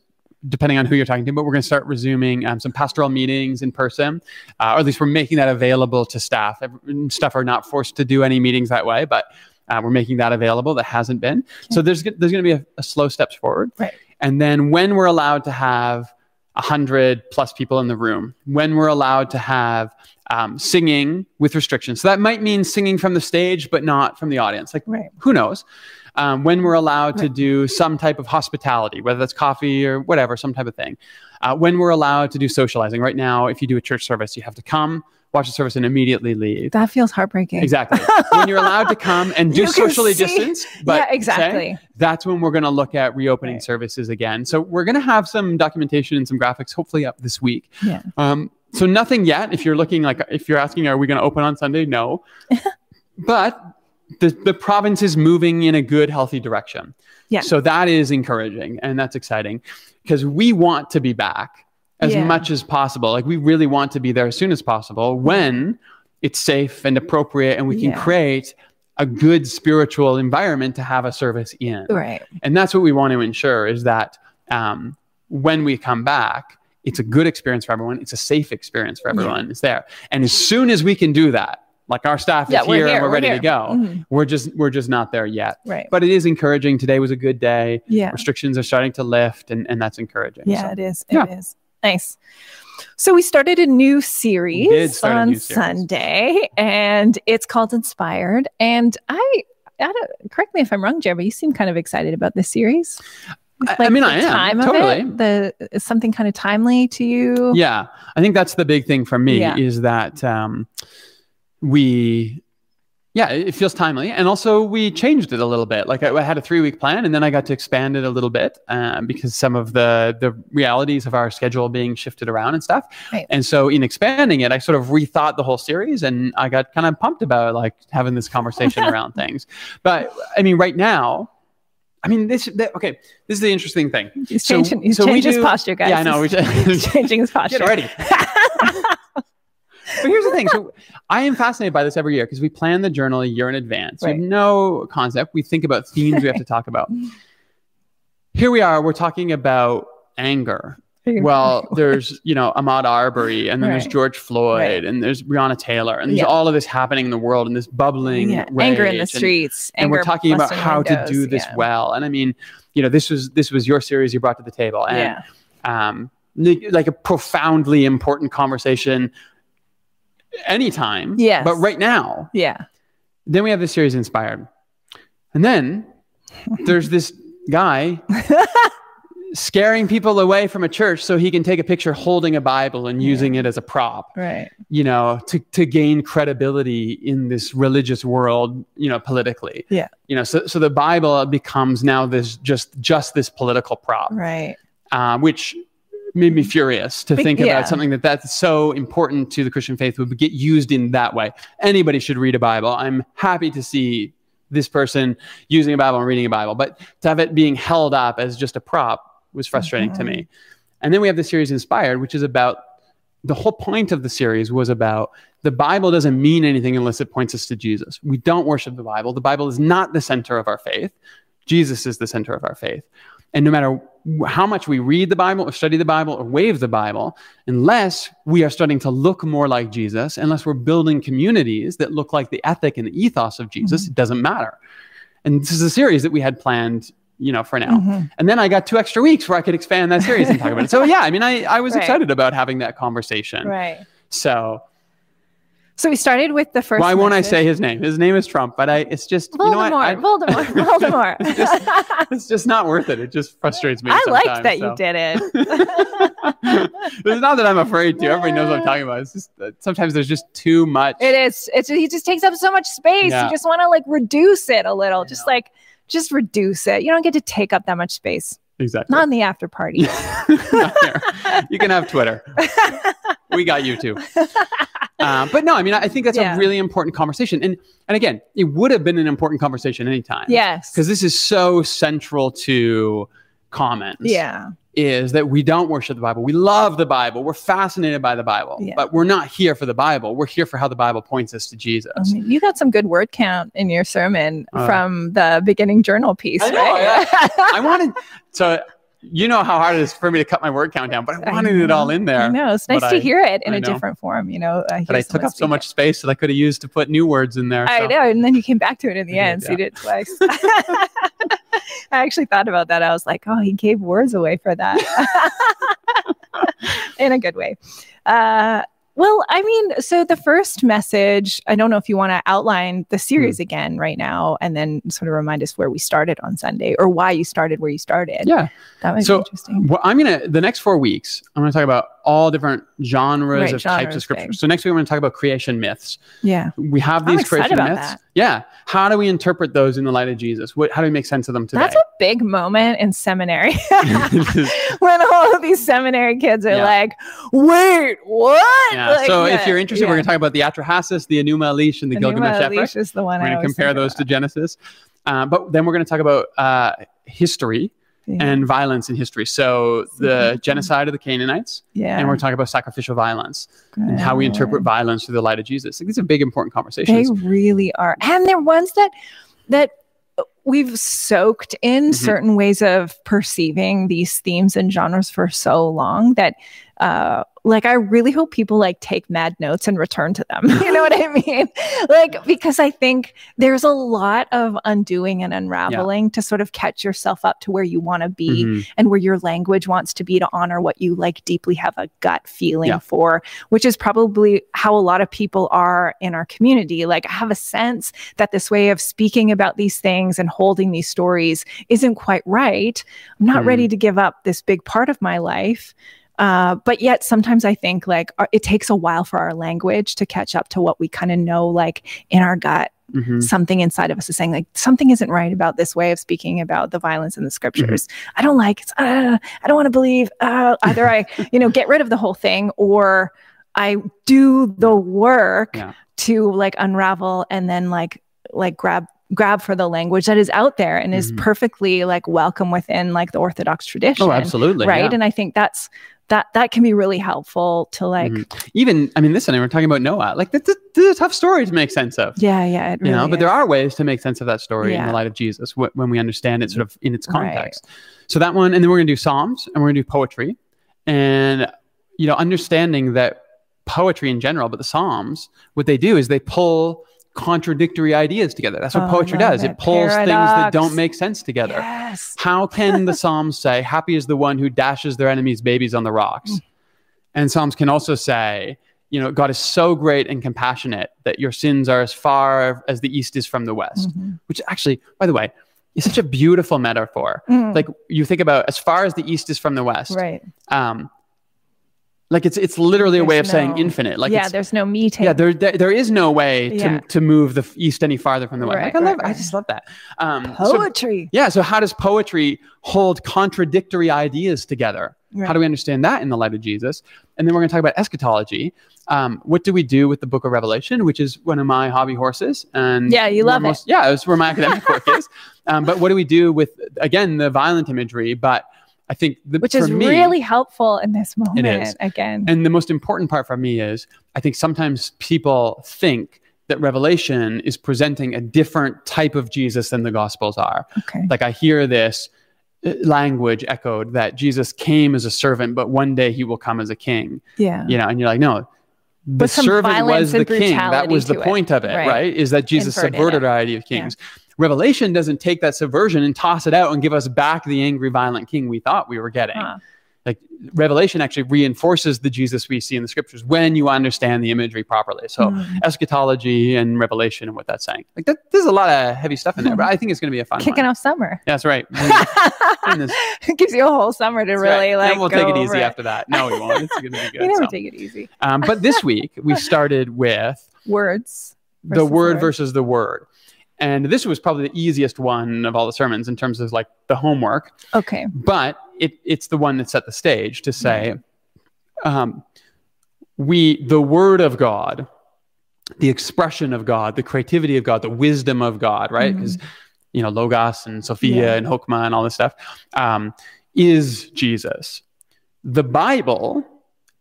depending on who you're talking to, but we're going to start resuming um, some pastoral meetings in person, uh, or at least we're making that available to staff. Staff are not forced to do any meetings that way, but uh, we're making that available. That hasn't been. So there's there's going to be a, a slow steps forward, Right. and then when we're allowed to have a hundred plus people in the room, when we're allowed to have um, singing with restrictions. So that might mean singing from the stage, but not from the audience. Like Right. who knows? Um, when we're allowed to do some type of hospitality, whether that's coffee or whatever, some type of thing. Uh, when we're allowed to do socializing. Right now, if you do a church service, you have to come, watch the service, and immediately leave. That feels heartbreaking. Exactly. when you're allowed to come and do socially see- distance, but yeah, exactly. that's when we're going to look at reopening Right. services again. So we're going to have some documentation and some graphics hopefully up this week. Yeah. Um, so nothing yet. If you're looking like, if you're asking, are we going to open on Sunday? No. but the, the province is moving in a good, healthy direction. Yeah. So that is encouraging and that's exciting because we want to be back as Yeah. much as possible. Like we really want to be there as soon as possible when it's safe and appropriate and we can Yeah. create a good spiritual environment to have a service in. Right. And that's what we want to ensure is that um, when we come back, it's a good experience for everyone. It's a safe experience for Yeah. everyone. It's there. And as soon as we can do that, like our staff Yeah, is here, here, and we're we're ready here. to go. Mhm. We're just we're just not there yet. Right. But it is encouraging. Today was a good day. Yeah. Restrictions are starting to lift, and, and that's encouraging. Yeah, So, it is. yeah. It is. Nice. So we started a new series on new series. Sunday, and it's called Inspired. And I, I don't, correct me if I'm wrong, Jeremy. You seem kind of excited about this series. I, I mean, I am time totally. It, the is something kind of timely to you. Yeah, I think that's the big thing for me Yeah. is that um, we, yeah, it feels timely, and also we changed it a little bit. Like I, I had a three week plan, and then I got to expand it a little bit um, because some of the the realities of our schedule being shifted around and stuff. Right. And so in expanding it, I sort of rethought the whole series, and I got kind of pumped about like having this conversation around things. But I mean, right now. I mean, this. Okay, this is the interesting thing. He's So- changing, he's so we changed his posture, guys. Yeah, I know. He's We changing his posture. Get ready. but here's the thing. So I am fascinated by this every year because we plan the journal a year in advance. We have no concept. We think about themes we have to talk about. Here we are. We're talking about anger. Well, there's you know Ahmaud Arbery, and then there's George Floyd, Right. and there's Breonna Taylor, and there's Yeah. all of this happening in the world, and this bubbling yeah. anger in the streets. and we're talking about how to do this yeah. well. And I mean, you know, this was this was your series you brought to the table, and Yeah. um, like a profoundly important conversation anytime. Yes. But right now, Yeah. then we have this series inspired. And then there's this guy scaring people away from a church so he can take a picture holding a Bible and using it as a prop, Right. you know, to, to gain credibility in this religious world, you know, politically. Yeah. You know, so, so the Bible becomes now this just just this political prop Right. uh, which made me furious to think yeah. about something that that's so important to the Christian faith would get used in that way. Anybody should read a Bible. I'm happy to see this person using a Bible and reading a Bible, but to have it being held up as just a prop was frustrating to me. Mm-hmm. And then we have the series Inspired, which is about the whole point of the series was about the Bible doesn't mean anything unless it points us to Jesus. We don't worship the Bible. The Bible is not the center of our faith. Jesus is the center of our faith. And no matter how much we read the Bible or study the Bible or wave the Bible, unless we are starting to look more like Jesus, unless we're building communities that look like the ethic and the ethos of Jesus, mm-hmm. it doesn't matter. And this is a series that we had planned, you know, for now. Mm-hmm. And then I got two extra weeks where I could expand that series and talk about it. So yeah, I mean, I, I was right. excited about having that conversation. Right. So so we started with the first. Why won't I say his name? His name is Trump, but I it's just Voldemort, you know what? I, Voldemort, Voldemort. it's, just, it's, just, not worth it. It just frustrates me. I like that so. you did it. it's not that I'm afraid to. Everybody knows what I'm talking about. It's just sometimes there's just too much. It is. It's he just takes up so much space. Yeah. You just want to like reduce it a little. Just like just reduce it. You don't get to take up that much space. Exactly. Not in the after party. you can have Twitter. we got YouTube. Um, but no, I mean, I think that's yeah. a really important conversation. And and again, it would have been an important conversation anytime. Yes. Because this is so central to commons. Yeah. Is that we don't worship the Bible. We love the Bible. We're fascinated by the Bible. Yeah. But we're not here for the Bible. We're here for how the Bible points us to Jesus. I mean, you got some good word count in your sermon uh, from the beginning journal piece, I know, right? I, I wanted so you know how hard it is for me to cut my word count down, but I wanted I it all in there. No, it's nice to I, hear it in I a know. different form. You know, but I took up so much space that I could have used to put new words in there. I so. know, and then you came back to it in the end, so you did it twice. I actually thought about that. I was like, oh, he gave words away for that, in a good way. Uh, well, I mean, so the first message, I don't know if you want to outline the series mm. again right now and then sort of remind us where we started on Sunday or why you started where you started. Yeah. That might so, be interesting. Well, I'm going to, the next four weeks, I'm going to talk about all different genres right, of genres types of scripture. So next week, we're going to talk about creation myths. Yeah. We have these creation myths. That. Yeah. How do we interpret those in the light of Jesus? What, how do we make sense of them today? That's a big moment in seminary when all of these seminary kids are yeah. like, wait, what? Yeah. Like, so yeah, if you're interested, we're going to talk about the Atrahasis, the Enuma Elish, and the Gilgamesh Elish is the one We're going to compare those about. to Genesis. Uh, but then we're going to talk about uh, history yeah. and violence in history. So the genocide of the Canaanites, yeah, and we're talking about sacrificial violence Good. and how we interpret violence through the light of Jesus. Like, these are big, important conversations. They really are, and they're ones that that we've soaked in mm-hmm. certain ways of perceiving these themes and genres for so long that uh, like I really hope people like take mad notes and return to them. you know what I mean? Like because I think there's a lot of undoing and unraveling yeah. to sort of catch yourself up to where you want to be mm-hmm. and where your language wants to be to honor what you like deeply have a gut feeling yeah. for, which is probably how a lot of people are in our community. Like I have a sense that this way of speaking about these things and holding these stories isn't quite right. I'm not mm. ready to give up this big part of my life. Uh, but yet sometimes I think like our, it takes a while for our language to catch up to what we kind of know, like in our gut. Mm-hmm. Something inside of us is saying like something isn't right about this way of speaking about the violence in the scriptures. Mm-hmm. I don't like. Uh, I don't want to believe. Uh, either I, you know, get rid of the whole thing, or I do the work yeah. to like unravel and then like like grab grab for the language that is out there and mm-hmm. is perfectly like welcome within like the orthodox tradition oh absolutely right yeah. and i think that's that that can be really helpful to like mm-hmm. even i mean listen we're talking about noah like this, this, is a tough story to make sense of yeah yeah really you know but there are ways to make sense of that story yeah. in the light of jesus wh- when we understand it sort of in its context right. so that one and then we're going to do psalms and we're going to do poetry and you know understanding that poetry in general but the psalms what they do is they pull contradictory ideas together. That's what oh, poetry does. It, it pulls Paradox. things that don't make sense together. Yes. How can the Psalms say, Happy is the one who dashes their enemies' babies on the rocks? Mm. And Psalms can also say, you know, God is so great and compassionate that your sins are as far as the east is from the west, mm-hmm. which actually, by the way, is such a beautiful metaphor. Mm. Like you think about as far as the east is from the west. Right. Um, like it's it's literally there's a way of no, saying infinite. Like yeah, there's no meeting. Yeah, there, there, there is no way to, yeah. to move the east any farther from the west. Right, like I love, right. I just love that. Um, poetry. So, yeah. So how does poetry hold contradictory ideas together? Right. How do we understand that in the light of Jesus? And then we're going to talk about eschatology. Um, what do we do with the Book of Revelation, which is one of my hobby horses? And yeah, you love most, it. Yeah, it's where my academic work is. Um, but what do we do with again the violent imagery, but I think the, which is me, really helpful in this moment. It is again. And the most important part for me is I think sometimes people think that Revelation is presenting a different type of Jesus than the Gospels are. Okay. Like I hear this uh, language echoed that Jesus came as a servant, but one day he will come as a king. Yeah. You know, and you're like, no, the servant was the king. That was the to it. point of it, Right. right? Is that Jesus Inverted subverted it. our idea of kings. Revelation doesn't take that subversion and toss it out and give us back the angry, violent king we thought we were getting. Huh. Like Revelation actually reinforces the Jesus we see in the scriptures when you understand the imagery properly. So Mm. eschatology and Revelation and what that's saying. Like that, there's a lot of heavy stuff in there, but I think it's going to be a fun Kicking one. off summer. That's right. It gives you a whole summer to that's really right. like. Then we'll take it easy after that. No, we won't. It's going to be good. We never so. take it easy. Um, but this week we started with Words. the word word. versus the word. And this was probably the easiest one of all the sermons in terms of like the homework, Okay. but it, it's the one that set the stage to say, um, we, the word of God, the expression of God, the creativity of God, the wisdom of God, right? Because, you know, Logos and Sophia Yeah. and Hokmah and all this stuff um, is Jesus. The Bible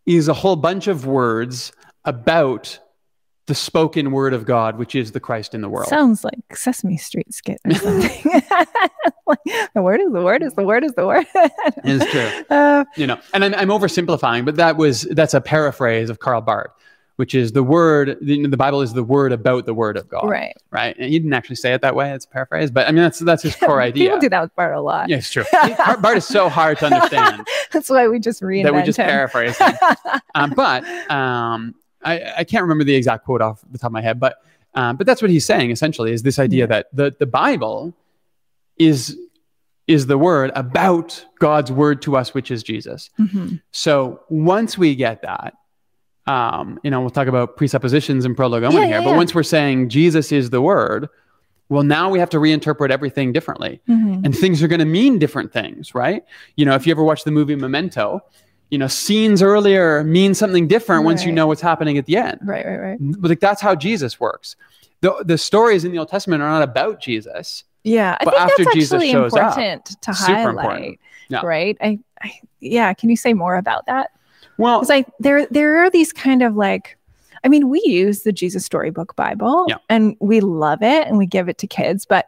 is a whole bunch of words about the spoken word of God, which is the Christ in the world. Sounds like Sesame Street skit or something. Like, the word is the word is the word is the word. It's true. Uh, you know, and I'm, I'm oversimplifying, but that was that's a paraphrase of Karl Barth, which is the word. The, the Bible is the word about the word of God, right. right? And he didn't actually say it that way; it's a paraphrase, but I mean that's that's his core idea. People do that with Barth a lot. Yeah, it's true. Bar- Barth is so hard to understand That's why we just reinvent that we just him. paraphrase. Um, but um, I, I can't remember the exact quote off the top of my head, but um, but that's what he's saying essentially is this idea Yeah. that the the Bible is is the word about God's word to us, which is Jesus. Mhm. So once we get that, um, you know, we'll talk about presuppositions and prolegomena Yeah, here, yeah, but once we're saying Jesus is the word, well, now we have to reinterpret everything differently Mhm. and things are going to mean different things, right? You know, if you ever watch the movie Memento, you know, scenes earlier mean something different once you know what's happening at the end. Right, right, right. But like that's how Jesus works. The, the stories in the Old Testament are not about Jesus. Yeah, I But think after that's Jesus actually shows up, important to super highlight. important. Yeah. Right? I, I, yeah. Can you say more about that? Well, Because I there there are these kind of like, I mean, we use the Jesus Storybook Bible, Yeah. and we love it, and we give it to kids, but.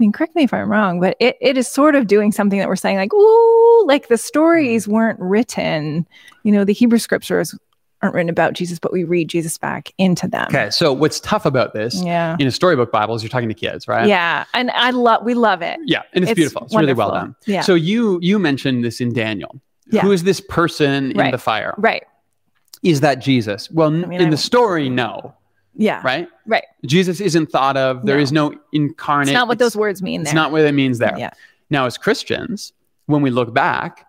I mean, correct me if I'm wrong, but it, it is sort of doing something that we're saying, like, ooh, like the stories mm. weren't written. You know, the Hebrew scriptures aren't written about Jesus, but we read Jesus back into them. okay. So what's tough about this Yeah. in a storybook Bible is you're talking to kids, right? Yeah. And I love, we love it. Yeah, and it's, It's beautiful. It's really well done. Yeah. So you you mentioned this in Daniel. Yeah. Who is this person in the fire? Right. Is that Jesus? Well, I mean, in I- the story, no. Yeah. Right? Right. Jesus isn't thought of. There No. is no incarnate. It's not what those words mean It's not what it means there. Yeah. Now, as Christians, when we look back,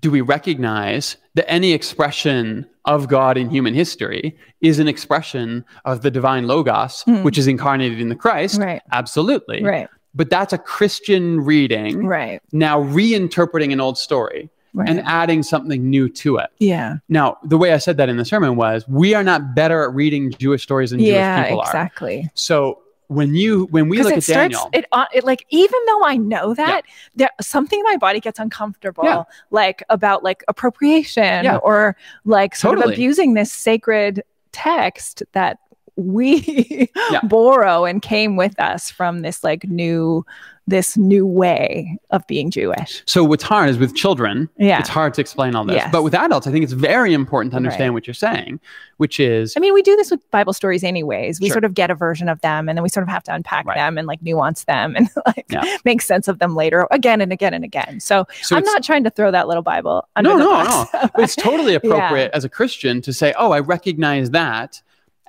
do we recognize that any expression of God in human history is an expression of the divine logos, Hmm. which is incarnated in the Christ? Right. Absolutely. Right. But that's a Christian reading Right. now reinterpreting an old story Right. and adding something new to it. yeah. Now, the way I said that in the sermon was we are not better at reading Jewish stories than Yeah. Jewish people are. Exactly. So when you when we look at starts. Daniel, It, it like even though I know that there something in my body gets uncomfortable, Yeah. like about like appropriation Yeah. or like sort Totally. of abusing this sacred text that we Yeah. borrow and came with us from this like new this new way of being Jewish. so what's hard is with children, Yeah. it's hard to explain all this. Yes. But with adults, I think it's very important to understand Right. what you're saying, which is I mean, we do this with Bible stories anyways. We Sure. sort of get a version of them and then we sort of have to unpack Right. them and like nuance them and like Yeah. make sense of them later again and again and again. So, so I'm not trying to throw that little Bible under no, the no, bus. no. It's totally appropriate as a Christian to say, "Oh, I recognize that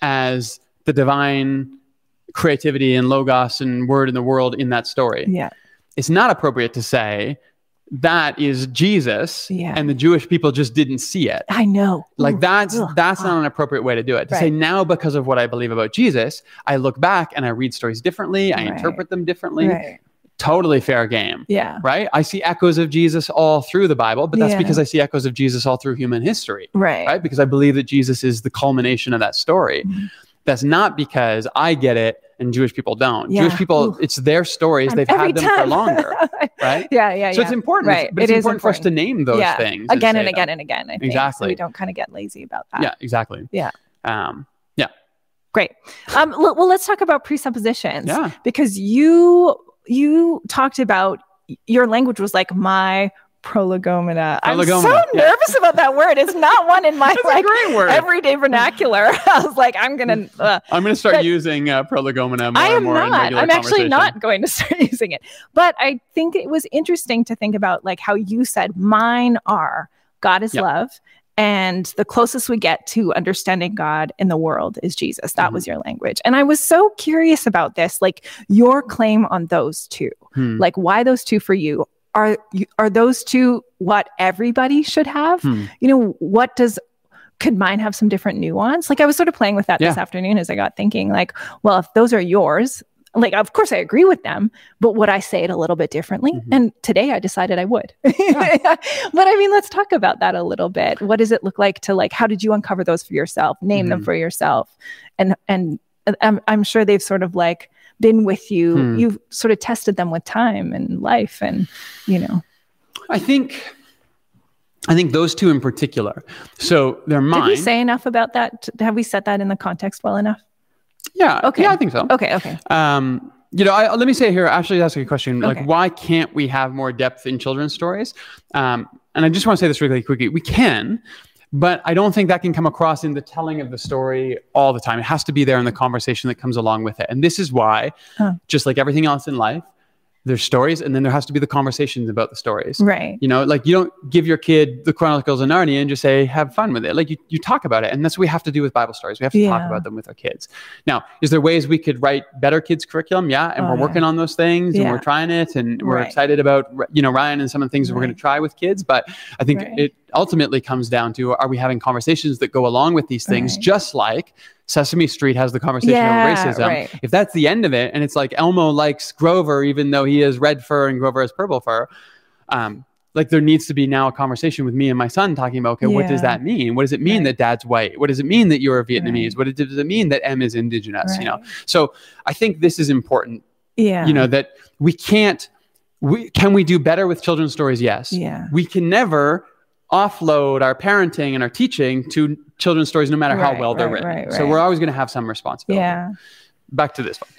as the divine creativity and logos and word in the world in that story." yeah. it's not appropriate to say that is Jesus Yeah. and the Jewish people just didn't see it. I know. Like Ooh, that's ugh, that's ugh. not an appropriate way to do it. To say now because of what I believe about Jesus, I look back and I read stories differently, I Right. interpret them differently. Right. Totally fair game. Yeah. Right? I see echoes of Jesus all through the Bible, but that's Yeah. because I see echoes of Jesus all through human history. Right. Right? Because I believe that Jesus is the culmination of that story. Mhm. That's not because I get it and Jewish people don't. Yeah. Jewish people, Ooh. it's their stories. And They've had them for longer. right? yeah. Yeah. So yeah. it's important, Right. but it's It is important, for us to name those yeah. things again say and again and again. I think. So Exactly. we don't kind of get lazy about that. Yeah, exactly. Yeah. Um, yeah. Great. Um, well, let's talk about presuppositions. Yeah. Because you you talked about your language was like my prolegomena. I'm so yeah. nervous about that word. It's not one in my like everyday vernacular. I was like, I'm gonna. Uh, I'm going to start using uh, prolegomena more I am not. I'm actually not going to start using it. But I think it was interesting to think about like how you said mine are God is Yep. love. And the closest we get to understanding God in the world is Jesus. That Mm-hmm. was your language. And I was so curious about this, like your claim on those two. Hmm. Like why those two for you? Are are those two what everybody should have? Hmm. You know, what does could mine have some different nuance? Like I was sort of playing with that this afternoon as I got thinking, like, well, if those are yours, like of course I agree with them, but would I say it a little bit differently? Mhm. And today I decided I would. but I mean, let's talk about that a little bit. What does it look like to like how did you uncover those for yourself? Name them Mhm. for yourself. And and I'm, I'm sure they've sort of like been with you. Hmm. You've sort of tested them with time and life and you know. I think I think those two in particular. So they're mine. Did we say enough about that? Have we set that in the context well enough? yeah. Okay. Yeah, I think so. Okay, okay. Um, you know, I, let me say here, Ashley asked a question, like, why can't we have more depth in children's stories? Um, and I just want to say this really quickly. We can, but I don't think that can come across in the telling of the story all the time. It has to be there in the conversation that comes along with it. And this is why, Huh. just like everything else in life, there's stories and then there has to be the conversations about the stories. Right. You know, like you don't give your kid the Chronicles of Narnia and just say, have fun with it. Like you, you talk about it. And that's what we have to do with Bible stories. We have to talk about them with our kids. Now, is there ways we could write better kids curriculum? Yeah. And Oh, we're yeah. working on those things and we're trying it and we're Right. excited about, you know, Ryan and some of the things that we're going to try with kids. But I think Right. it ultimately comes down to, are we having conversations that go along with these things? Right. Just like Sesame Street has the conversation Yeah, of racism. right. If that's the end of it, and it's like Elmo likes Grover, even though he has red fur and Grover has purple fur, um, like there needs to be now a conversation with me and my son talking about, okay, what does that mean? What does it mean Right. that dad's white? What does it mean that you're Vietnamese? Right. What does it mean that M is indigenous? You know, so I think this is important. Yeah. You know that we can't. We can we do better with children's stories? Yes. Yeah. We can never offload our parenting and our teaching to children's stories, no matter how Right, well they're right, written. right, So we're always going to have some responsibility. Yeah. Back to this one.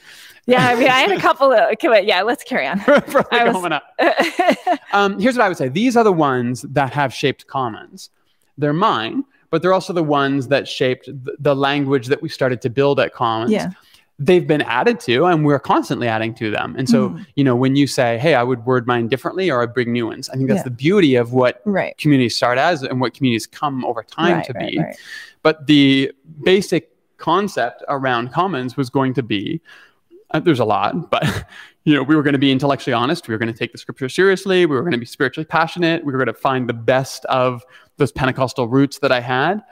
Yeah. I mean, I had a couple of, okay, wait, yeah, let's carry on. I was- um, here's what I would say. These are the ones that have shaped commons. They're mine, but they're also the ones that shaped th- the language that we started to build at commons. yeah. They've been added to, and we're constantly adding to them. And so, Mhm. you know, when you say, "Hey, I would word mine differently," or "I bring new ones," I think that's Yeah. the beauty of what Right. communities start as and what communities come over time right, to right, be. But the basic concept around commons was going to be uh, there's a lot, but you know, we were going to be intellectually honest. We were going to take the scripture seriously. We were going to be spiritually passionate. We were going to find the best of those Pentecostal roots that I had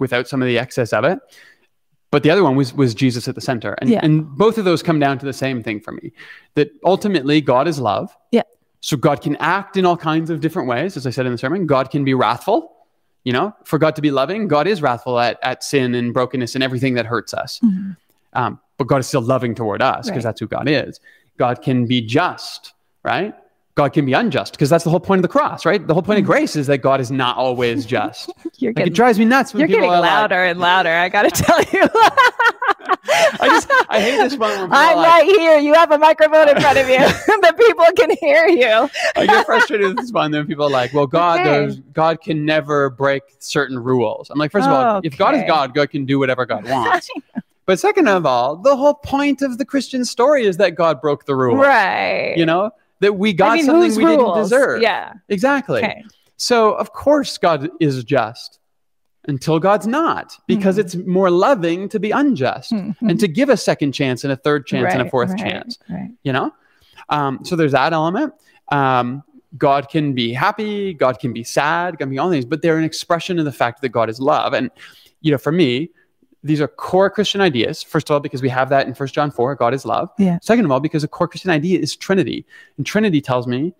without some of the excess of it. But the other one was was Jesus at the center. And, Yeah. and both of those come down to the same thing for me. That ultimately God is love. Yeah. So God can act in all kinds of different ways, as I said in the sermon. God can be wrathful. You know, for God to be loving, God is wrathful at, at sin and brokenness and everything that hurts us. Mhm. Um, but God is still loving toward us because Right. that's who God is. God can be just, right? God can be unjust because that's the whole point of the cross, right? The whole point of mm-hmm. grace is that God is not always just. You're like getting, it drives me nuts when you're people getting are like- louder and louder. I got to tell you. I just I hate this one I'm like, right here. You have a microphone in front of you. the people can hear you. I get frustrated with this one. Then people are like, "Well, God, Okay. there's God can never break certain rules." I'm like, first of all, if God is God, God can do whatever God wants. but second of all, the whole point of the Christian story is that God broke the rules. right. You know that we got I mean, something we rules? didn't deserve. Yeah. exactly. Okay. So of course God is just until God's not, because Mhm. it's more loving to be unjust Mhm. and to give a second chance and a third chance and a fourth right, chance Right. you know um, so there's that element um, god can be happy god can be sad god can be all these but they're an expression of the fact that god is love and you know for me these are core christian ideas first of all because we have that in 1 john 4 god is love Yeah. second of all because a core christian idea is trinity and trinity tells me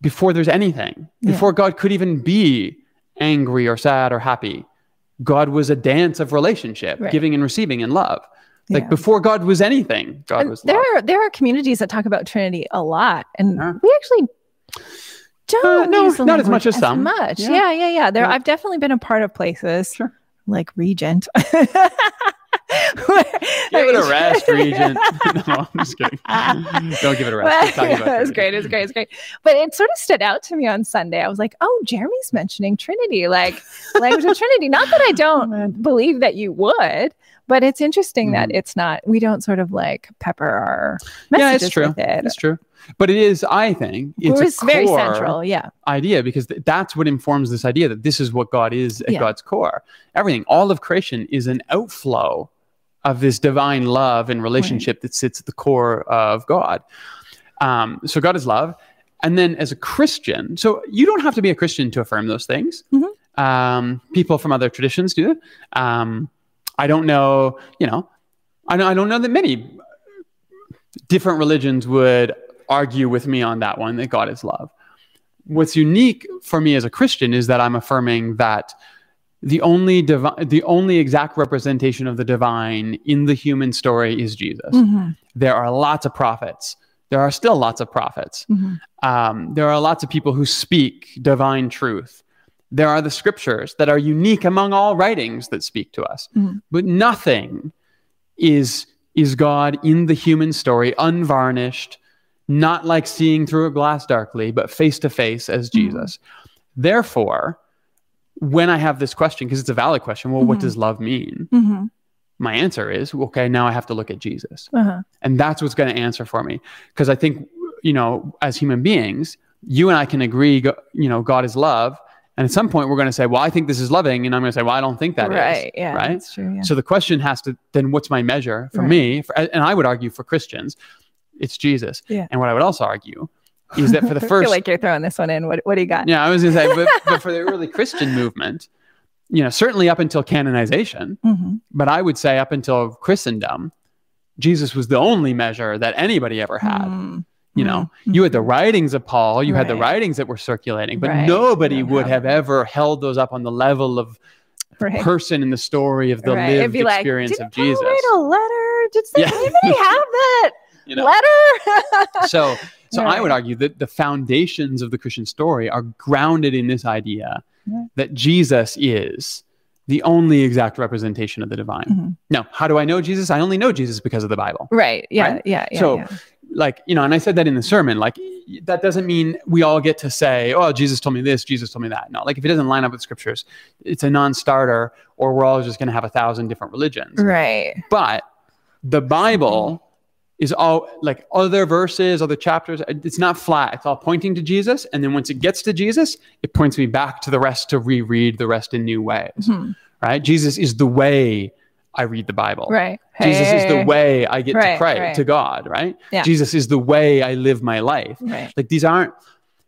before there's anything Yeah. before god could even be angry or sad or happy god was a dance of relationship Right. giving and receiving and love like Yeah. before god was anything god And was there love are there are communities that talk about Trinity a lot, and Yeah. we actually don't. Uh, no, use the not as much language as some. much. Yeah. Yeah, yeah, yeah. There, Yeah. I've definitely been a part of places Sure. Like Regent give it a rest, Regent. no, I'm just kidding. Don't give it a rest. But, it was great. It was great. It was great. But it sort of stood out to me on Sunday. I was like, oh, Jeremy's mentioning Trinity, like language of Trinity. Not that I don't believe that you would, but it's interesting mm. that it's not. We don't sort of like pepper our messages yeah, it's true. with it. It's true. But it is, I think, it's, it's very central, yeah. Idea because th- that's what informs this idea that this is what God is at yeah. God's core. Everything, all of creation is an outflow of this divine love and relationship right. that sits at the core of God. Um, so God is love. And then as a Christian, so you don't have to be a Christian to affirm those things. Mm-hmm. Um, people from other traditions do. Um, I don't know, you know, I I don't know that many different religions would argue with me on that one that God is love. What's unique for me as a Christian is that I'm affirming that the only divi- the only exact representation of the divine in the human story is Jesus. Mm-hmm. There are lots of prophets. There are still lots of prophets. Mm-hmm. Um, there are lots of people who speak divine truth. There are the scriptures that are unique among all writings that speak to us. Mm-hmm. But nothing is is God in the human story, unvarnished, not like seeing through a glass darkly, but face to face as mm-hmm. Jesus. Mm-hmm. Therefore, when I have this question, because it's a valid question, well, mm-hmm. what does love mean? Mm-hmm. My answer is, okay, now I have to look at Jesus. Uh-huh. And that's what's going to answer for me. Because I think, you know, as human beings, you and I can agree, you know, God is love. And at some point, we're going to say, well, I think this is loving. And I'm going to say, well, I don't think that right, is. Yeah, right. That's true. Yeah. So the question has to, then what's my measure for right. me? For, and I would argue for Christians, it's Jesus. Yeah. And what I would also argue is that for the first, I feel like you're throwing this one in. What What do you got? Yeah, I was gonna say, but, but for the early Christian movement, you know, certainly up until canonization, mm-hmm. but I would say up until Christendom, Jesus was the only measure that anybody ever had. Mm-hmm. You know, mm-hmm. you had the writings of Paul, you right. had the writings that were circulating, but right. nobody would have ever held those up on the level of right. person in the story of the lived experience like, of Jesus. Write a letter? Did yeah. anybody have that? You know? letter. so, so right. I would argue that the foundations of the Christian story are grounded in this idea yeah. that Jesus is the only exact representation of the divine. Mm-hmm. Now, how do I know Jesus? I only know Jesus because of the Bible. Right. Yeah. Right? Yeah, yeah. So, yeah. like, you know, and I said that in the sermon, like, that doesn't mean we all get to say, oh, Jesus told me this, Jesus told me that. No, like, if it doesn't line up with scriptures, it's a non starter, or we're all just going to have a thousand different religions. Right. But the Bible is all like other verses, other chapters. It's not flat. It's all pointing to Jesus. And then once it gets to Jesus, it points me back to the rest to reread the rest in new ways. Mm-hmm. Right? Jesus is the way I read the Bible. Right. Jesus is the way I get right, to pray right. to God. Right. Yeah. Jesus is the way I live my life. Right. Like these aren't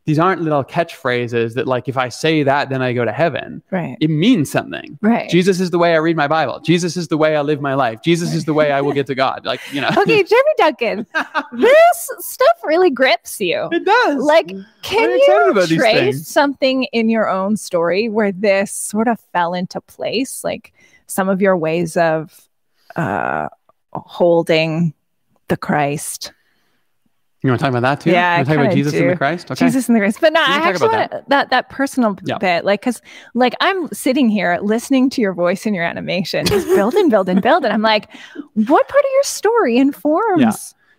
these aren't little catchphrases that like if I say that then I go to heaven. Right. It means something. Right. Jesus is the way I read my Bible. Jesus is the way I live my life. Jesus is the way I will get to God. Like, you know. okay, Jeremy Duncan. this stuff really grips you. It does. Like, can you trace something in your own story where this sort of fell into place? Like some of your ways of uh holding the Christ you want to talk about that too? Yeah, you talk about Jesus do. and the Christ. Okay. Jesus and the Christ, but no, I actually want that. that that personal yeah. bit, like, because like I'm sitting here listening to your voice and your animation, just build and build and build, and I'm like, what part of your story informs? Yeah.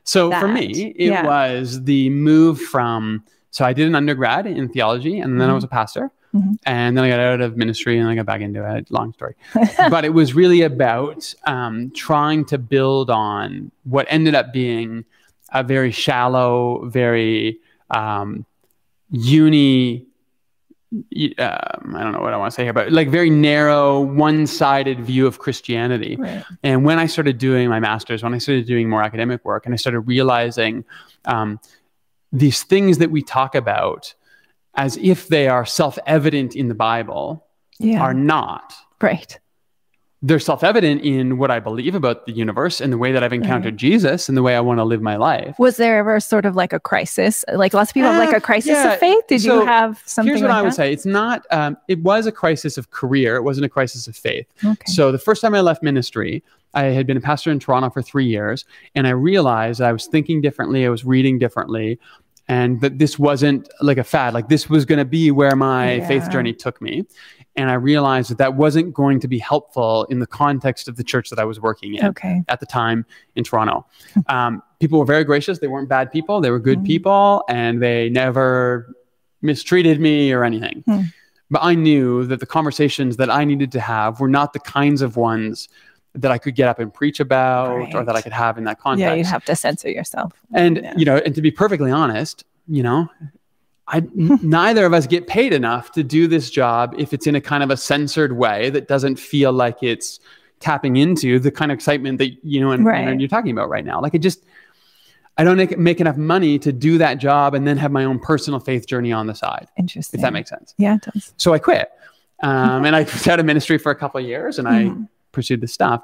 So that? for me, it yeah. was the move from. So I did an undergrad in theology, and then mm-hmm. I was a pastor. Mm-hmm. And then I got out of ministry and I got back into it. Long story. but it was really about um, trying to build on what ended up being a very shallow, very um, uni. Um, I don't know what I want to say here, but like very narrow, one-sided view of Christianity. Right. And when I started doing my master's, when I started doing more academic work, and I started realizing um, these things that we talk about as if they are self-evident in the Bible yeah. are not. Right they're self-evident in what I believe about the universe and the way that I've encountered right. Jesus and the way I want to live my life. Was there ever sort of like a crisis? Like lots of people uh, have like a crisis yeah. of faith. Did so you have something? Here's what like I would that? say: it's not. Um, it was a crisis of career. It wasn't a crisis of faith. Okay. So the first time I left ministry, I had been a pastor in Toronto for three years, and I realized I was thinking differently. I was reading differently, and that this wasn't like a fad. Like this was going to be where my Yeah. faith journey took me. And I realized that that wasn't going to be helpful in the context of the church that I was working in Okay. at the time in Toronto. Um, people were very gracious. They weren't bad people. They were good Mm. people, and they never mistreated me or anything. Hmm. But I knew that the conversations that I needed to have were not the kinds of ones that I could get up and preach about or that I could have in that context. Yeah, you'd have to censor yourself. and Yeah. you know, and to be perfectly honest, you know, I n- neither of us get paid enough to do this job if it's in a kind of a censored way that doesn't feel like it's tapping into the kind of excitement that you know and, Right. and you're talking about right now. Like it just I don't make, make enough money to do that job and then have my own personal faith journey on the side, Interesting. if that makes sense. Yeah, it does. So I quit. Um, and I was out of ministry for a couple of years and I Mhm. pursued this stuff.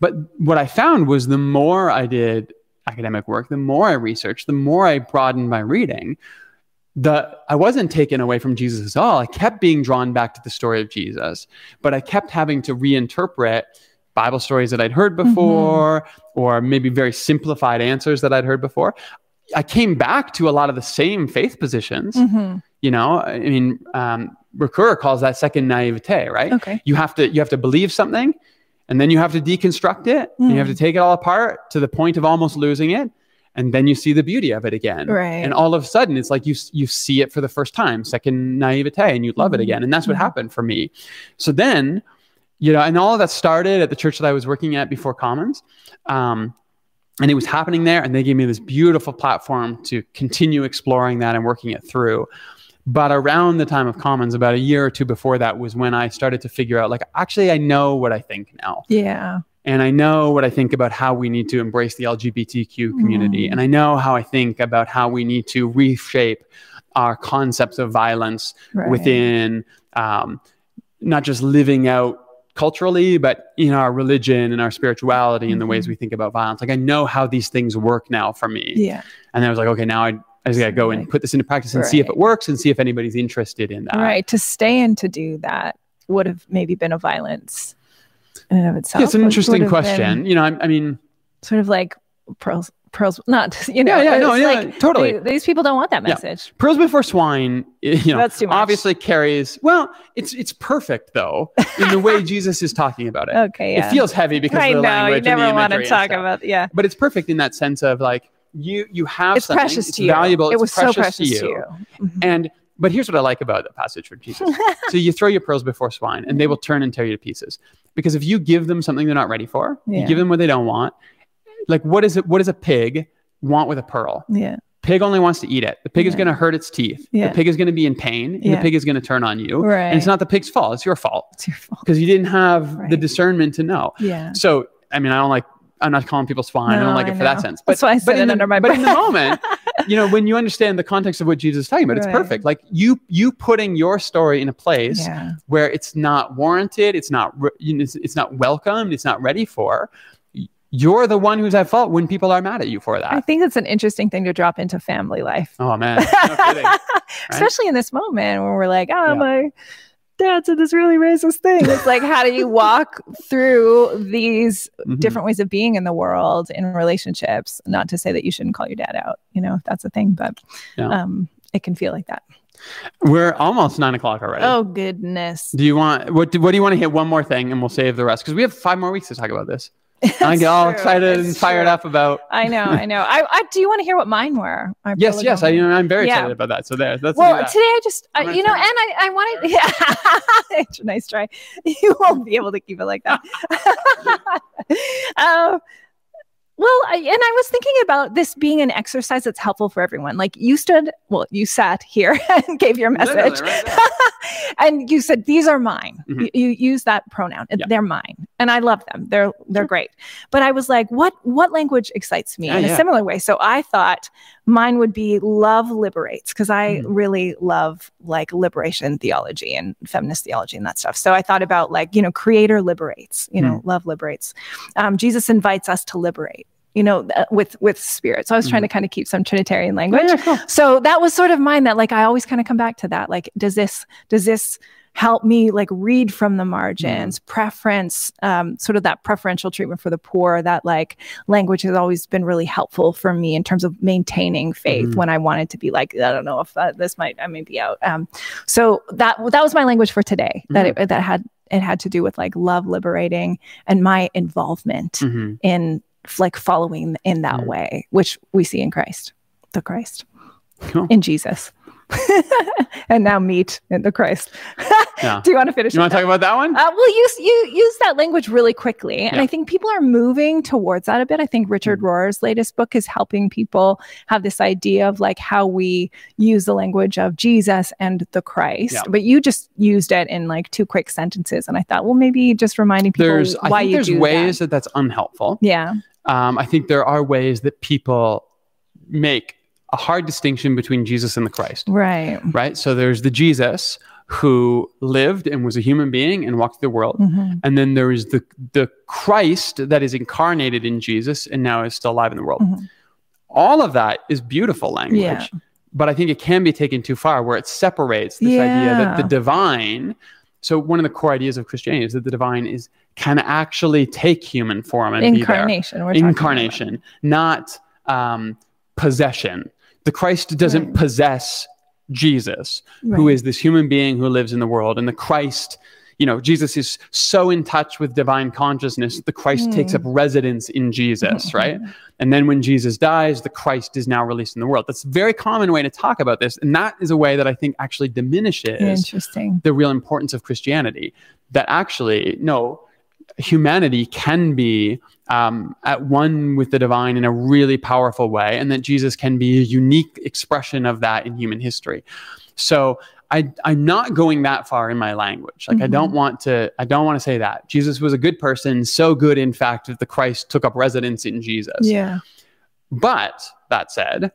But what I found was the more I did academic work, the more I researched, the more I broadened my reading, the I wasn't taken away from Jesus at all. I kept being drawn back to the story of Jesus, but I kept having to reinterpret Bible stories that I'd heard before, or maybe very simplified answers that I'd heard before. I came back to a lot of the same faith positions. Mhm. You know, I mean, um, Ricoeur calls that second naivete, right? Okay. You have to you have to believe something, and then you have to deconstruct it, and you have to Mm. take it all apart to the point of almost losing it, and then you see the beauty of it again. Right. And all of a sudden, it's like you you see it for the first time, second naivete, and you love it Mhm. again. And that's what Mhm. happened for me. So then, you know, and all of that started at the church that I was working at before Commons. Um, and it was happening there, and they gave me this beautiful platform to continue exploring that and working it through. But around the time of Commons, about a year or two before that, was when I started to figure out, like, actually, I know what I think now Yeah. And I know what I think about how we need to embrace the LGBTQ community, Mm. and I know how I think about how we need to reshape our concepts of violence Right. within um, not just living out culturally, but in our religion and our spirituality and the ways Mhm. we think about violence. Like I know how these things work now for me, Yeah. and I was like, okay, now I, I just gotta go and put this into practice and see if it works and see if anybody's interested in that. Right. To stay and to do that would have maybe been a violence in and of itself. Yeah, it's an interesting question. been You know, I, I mean, Sort of like pearls, pearls, not, you know, Yeah, yeah, no, yeah, like totally. they- these people don't want that Yeah. message. Pearls Before Swine, you know, That's too much. obviously carries. Well, it's it's perfect though in the way Jesus is talking about it. Okay. Yeah. It feels heavy because I of the know. language You never want to talk about, yeah. But it's perfect in that sense of like you you have It's something, precious it's to you. valuable. It it's was precious so precious to to you. you. Mhm. And but here's what I like about the passage from Jesus. so you throw your pearls before swine, and they will turn and tear you to pieces. Because if you give them something they're not ready for, Yeah. you give them what they don't want. Like what is it? What does a pig want with a pearl? Yeah. Pig only wants to eat it. The pig is going to hurt its teeth. Yeah. The pig is going to be in pain. Yeah. The pig is going to turn on you. Right. And it's not the pig's fault. It's your fault It's your fault. because you didn't have the discernment to know. Yeah. So, I mean, I don't like, I'm not calling people swine. I don't like I it for that sense. But, That's why I said but in it the, under my But in the moment, you know, when you understand the context of what Jesus is talking about, it's perfect. Like you, you putting your story in a place Yeah. where it's not warranted, it's not, you know, it's, it's not welcomed, it's not ready for. You're the one who's at fault when people are mad at you for that. I think it's an interesting thing to drop into family life. Oh man, no kidding. Especially in this moment when we're like, oh, Yeah. my dad said this really racist thing. It's like, how do you walk through these Mhm. different ways of being in the world in relationships? Not to say that you shouldn't call your dad out, you know, if that's a thing, but Yeah. um, it can feel like that. We're almost nine o'clock already. Oh, goodness. Do you want what? Do, what do you want to hit? One more thing, and we'll save the rest because we have five more weeks to talk about this. I get all true. excited and fired true. up about. I know, I know. I, I do you want to hear what mine were? Our Yes, yes, i know i'm very Yeah. excited about that. So there, let's well, today I just, I'm uh, you know, turn and I, I wanted, yeah, it's a nice try. You won't be able to keep it like that. um, well, I, and I was thinking about this being an exercise that's helpful for everyone. Like you stood, well, you sat here and gave your message. right and you said these are mine. Mhm. You, you use that pronoun. Yeah. They're mine, and I love them. They're they're great. But I was like, what what language excites me Yeah, in a yeah. similar way? So I thought mine would be love liberates because I Mhm. really love like liberation theology and feminist theology and that stuff. So I thought about like you know, creator liberates. You know, love liberates. Um, Jesus invites us to liberate. You know, th- with with spirit. So I was trying to kind of keep some Trinitarian language Yeah, cool. so that was sort of mine that like i always kind of come back to that like does this does this help me like read from the margins, Mm-hmm. preference, um, sort of that preferential treatment for the poor. That like language has always been really helpful for me in terms of maintaining faith Mhm. when I wanted to be like, I don't know if uh, this might, I may be out. Um, so that that was my language for today. That Mm-hmm. it, that had it had to do with like love liberating and my involvement Mhm. in like following in that Mhm. way, which we see in Christ, the Christ, Cool. in Jesus. and now meet in the Christ. Yeah. Do you want to finish? You want to talk about that one? uh, well, use you use that language really quickly, and Yeah. I think people are moving towards that a bit. I think Mm. Richard Rohr's latest book is helping people have this idea of like how we use the language of Jesus and the Christ. Yeah. But you just used it in like two quick sentences, and I thought, well, maybe just reminding people there's I why think you there's do ways that. that. that's unhelpful. Yeah. Um, I think there are ways that people make a hard distinction between Jesus and the Christ, Right. right? So there's the Jesus who lived and was a human being and walked the world. Mhm. And then there is the the Christ that is incarnated in Jesus and now is still alive in the world. Mhm. All of that is beautiful language. Yeah. But I think it can be taken too far where it separates this idea that the divine so one of the core ideas of Christianity is that the divine is can actually take human form and be there Incarnation. We're talking incarnation, not um, possession. The Christ doesn't Right. possess Jesus, who Right. is this human being who lives in the world. And the Christ, you know, Jesus is so in touch with divine consciousness, the Christ Mm. takes up residence in Jesus, right? And then when Jesus dies, the Christ is now released in the world. That's a very common way to talk about this. And that is a way that I think actually diminishes Interesting. the real importance of Christianity. That actually, no, humanity can be um, at one with the divine in a really powerful way, and that Jesus can be a unique expression of that in human history. So I, I'm not going that far in my language. Like I don't want to. I don't want to say that Jesus was a good person, so good in fact that the Christ took up residence in Jesus. Yeah. But that said,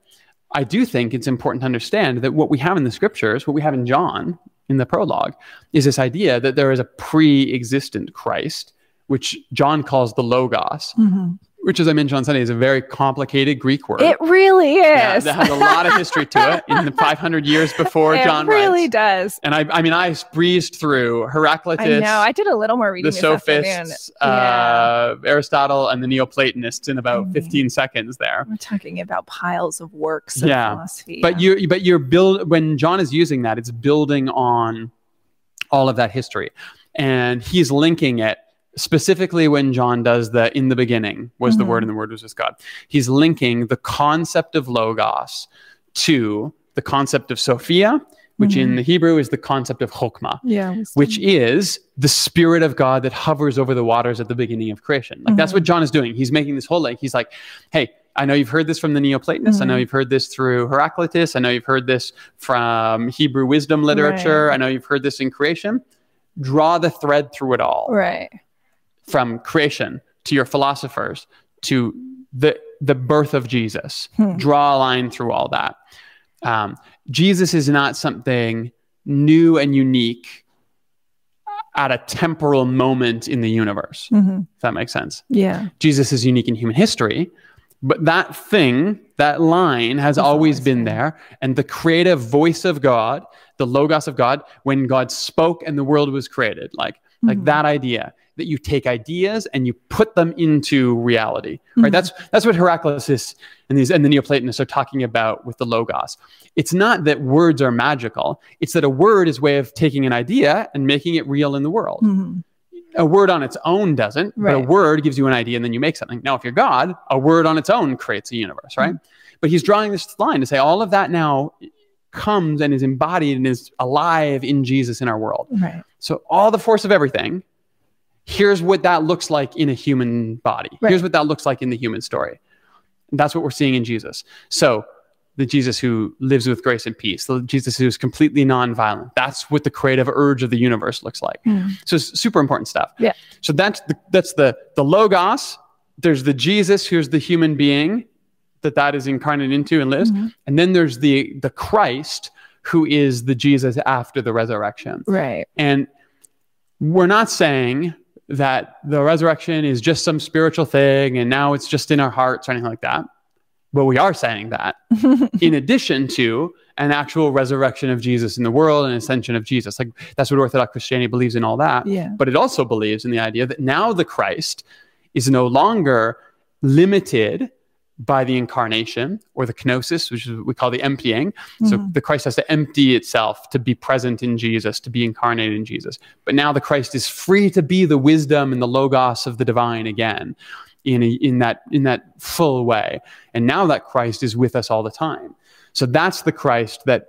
I do think it's important to understand that what we have in the scriptures, what we have in John in the prologue, is this idea that there is a pre existent Christ, which John calls the Logos, Mhm. which, as I mentioned on Sunday, is a very complicated Greek word. It really Yeah, is. that has a lot of history to it in the 500 years before it John It really writes. does. And I, I mean, I breezed through Heraclitus, I know. I did a little more reading the sophists, uh, Aristotle, and the Neoplatonists in about Mhm. 15 seconds there. We're talking about piles of works of Yeah, philosophy. but you but you're build when john is using that it's building on all of that history and he's linking it specifically when john does the in the beginning was the Mhm. word and the word was with god he's linking the concept of logos to the concept of sophia which in Mhm. the hebrew is the concept of chokmah yeah, which is the spirit of God that hovers over the waters at the beginning of creation. Like that's Mhm. what John is doing. He's making this whole link. he's like, hey, I know you've heard this from the Neoplatonists. I know Mhm. you've heard this through Heraclitus. I know you've heard this from Hebrew wisdom literature. Right. I know you've heard this in creation. Draw the thread through it all right. From creation to your philosophers to the the birth of Jesus. Hmm. Draw a line through all that. Um, Jesus is not something new and unique at a temporal moment in the universe. Mhm. If that makes sense. Yeah. Jesus is unique in human history, but that thing, that line has always been there. And the creative voice of God, the logos of God, when God spoke and the world was created, like like Mhm. that idea that you take ideas and you put them into reality, right? Mhm. That's that's what Heraclitus and these and the Neoplatonists are talking about with the logos. It's not that words are magical; it's that a word is a way of taking an idea and making it real in the world Mhm. a word on its own doesn't, but a word gives you an idea and then you make something. Now, if you're God, a word on its own creates a universe, right? But he's drawing this line to say all of that now comes and is embodied and is alive in Jesus in our world. Right. So, all the force of everything, here's what that looks like in a human body. Right. Here's what that looks like in the human story. And that's what we're seeing in Jesus. So, the Jesus who lives with grace and peace, the Jesus who is completely nonviolent. That's what the creative urge of the universe looks like. Mm. So it's super important stuff. Yeah. So that's the that's the the logos. There's the Jesus, who's the human being that that is incarnate into and lives, Mhm. and then there's the the Christ, who is the Jesus after the resurrection. Right. And we're not saying that the resurrection is just some spiritual thing and now it's just in our hearts or anything like that. but we are saying that in addition to an actual resurrection of Jesus in the world and ascension of Jesus. Like that's what Orthodox Christianity believes in all that. Yeah. But it also believes in the idea that now the Christ is no longer limited by the incarnation or the kenosis, which is what we call the emptying. So Mhm. the Christ has to empty itself to be present in Jesus, to be incarnated in Jesus. But now the Christ is free to be the wisdom and the logos of the divine again in, a, in, that, in that full way. And now that Christ is with us all the time. So that's the Christ that,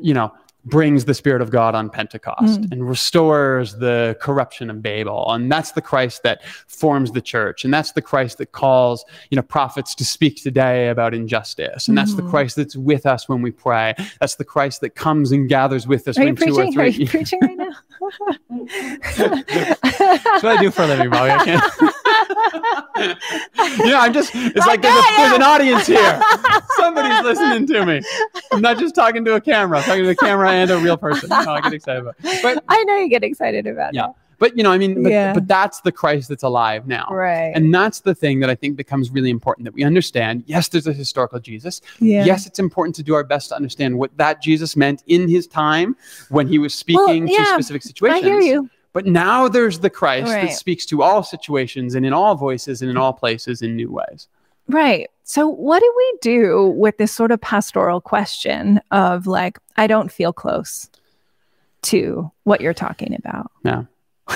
you know, brings the Spirit of God on Pentecost Mm. and restores the corruption of Babel. And that's the Christ that forms the church. And that's the Christ that calls, you know, prophets to speak today about injustice. And that's the Mhm. Christ that's with us when we pray. That's the Christ that comes and gathers with us Are you when two or preaching? Are three. you preaching right now? That's what I do for a living, Molly. I can't. you know, I'm just, it's like there's, a, there's an audience here. Somebody's listening to me. I'm not just talking to a camera, I'm talking to a camera and a real person. No, I get excited about it. But, I know you get excited about Yeah. but you know, I mean, but, Yeah. but that's the Christ that's alive now. Right. And that's the thing that I think becomes really important that we understand. Yes, there's a historical Jesus. yeah. Yes, it's important to do our best to understand what that Jesus meant in his time when he was speaking yeah, to specific situations. I hear you. But now there's the Christ Right. that speaks to all situations and in all voices and in all places in new ways. Right. So, what do we do with this sort of pastoral question of like, I don't feel close to what you're talking about? Yeah.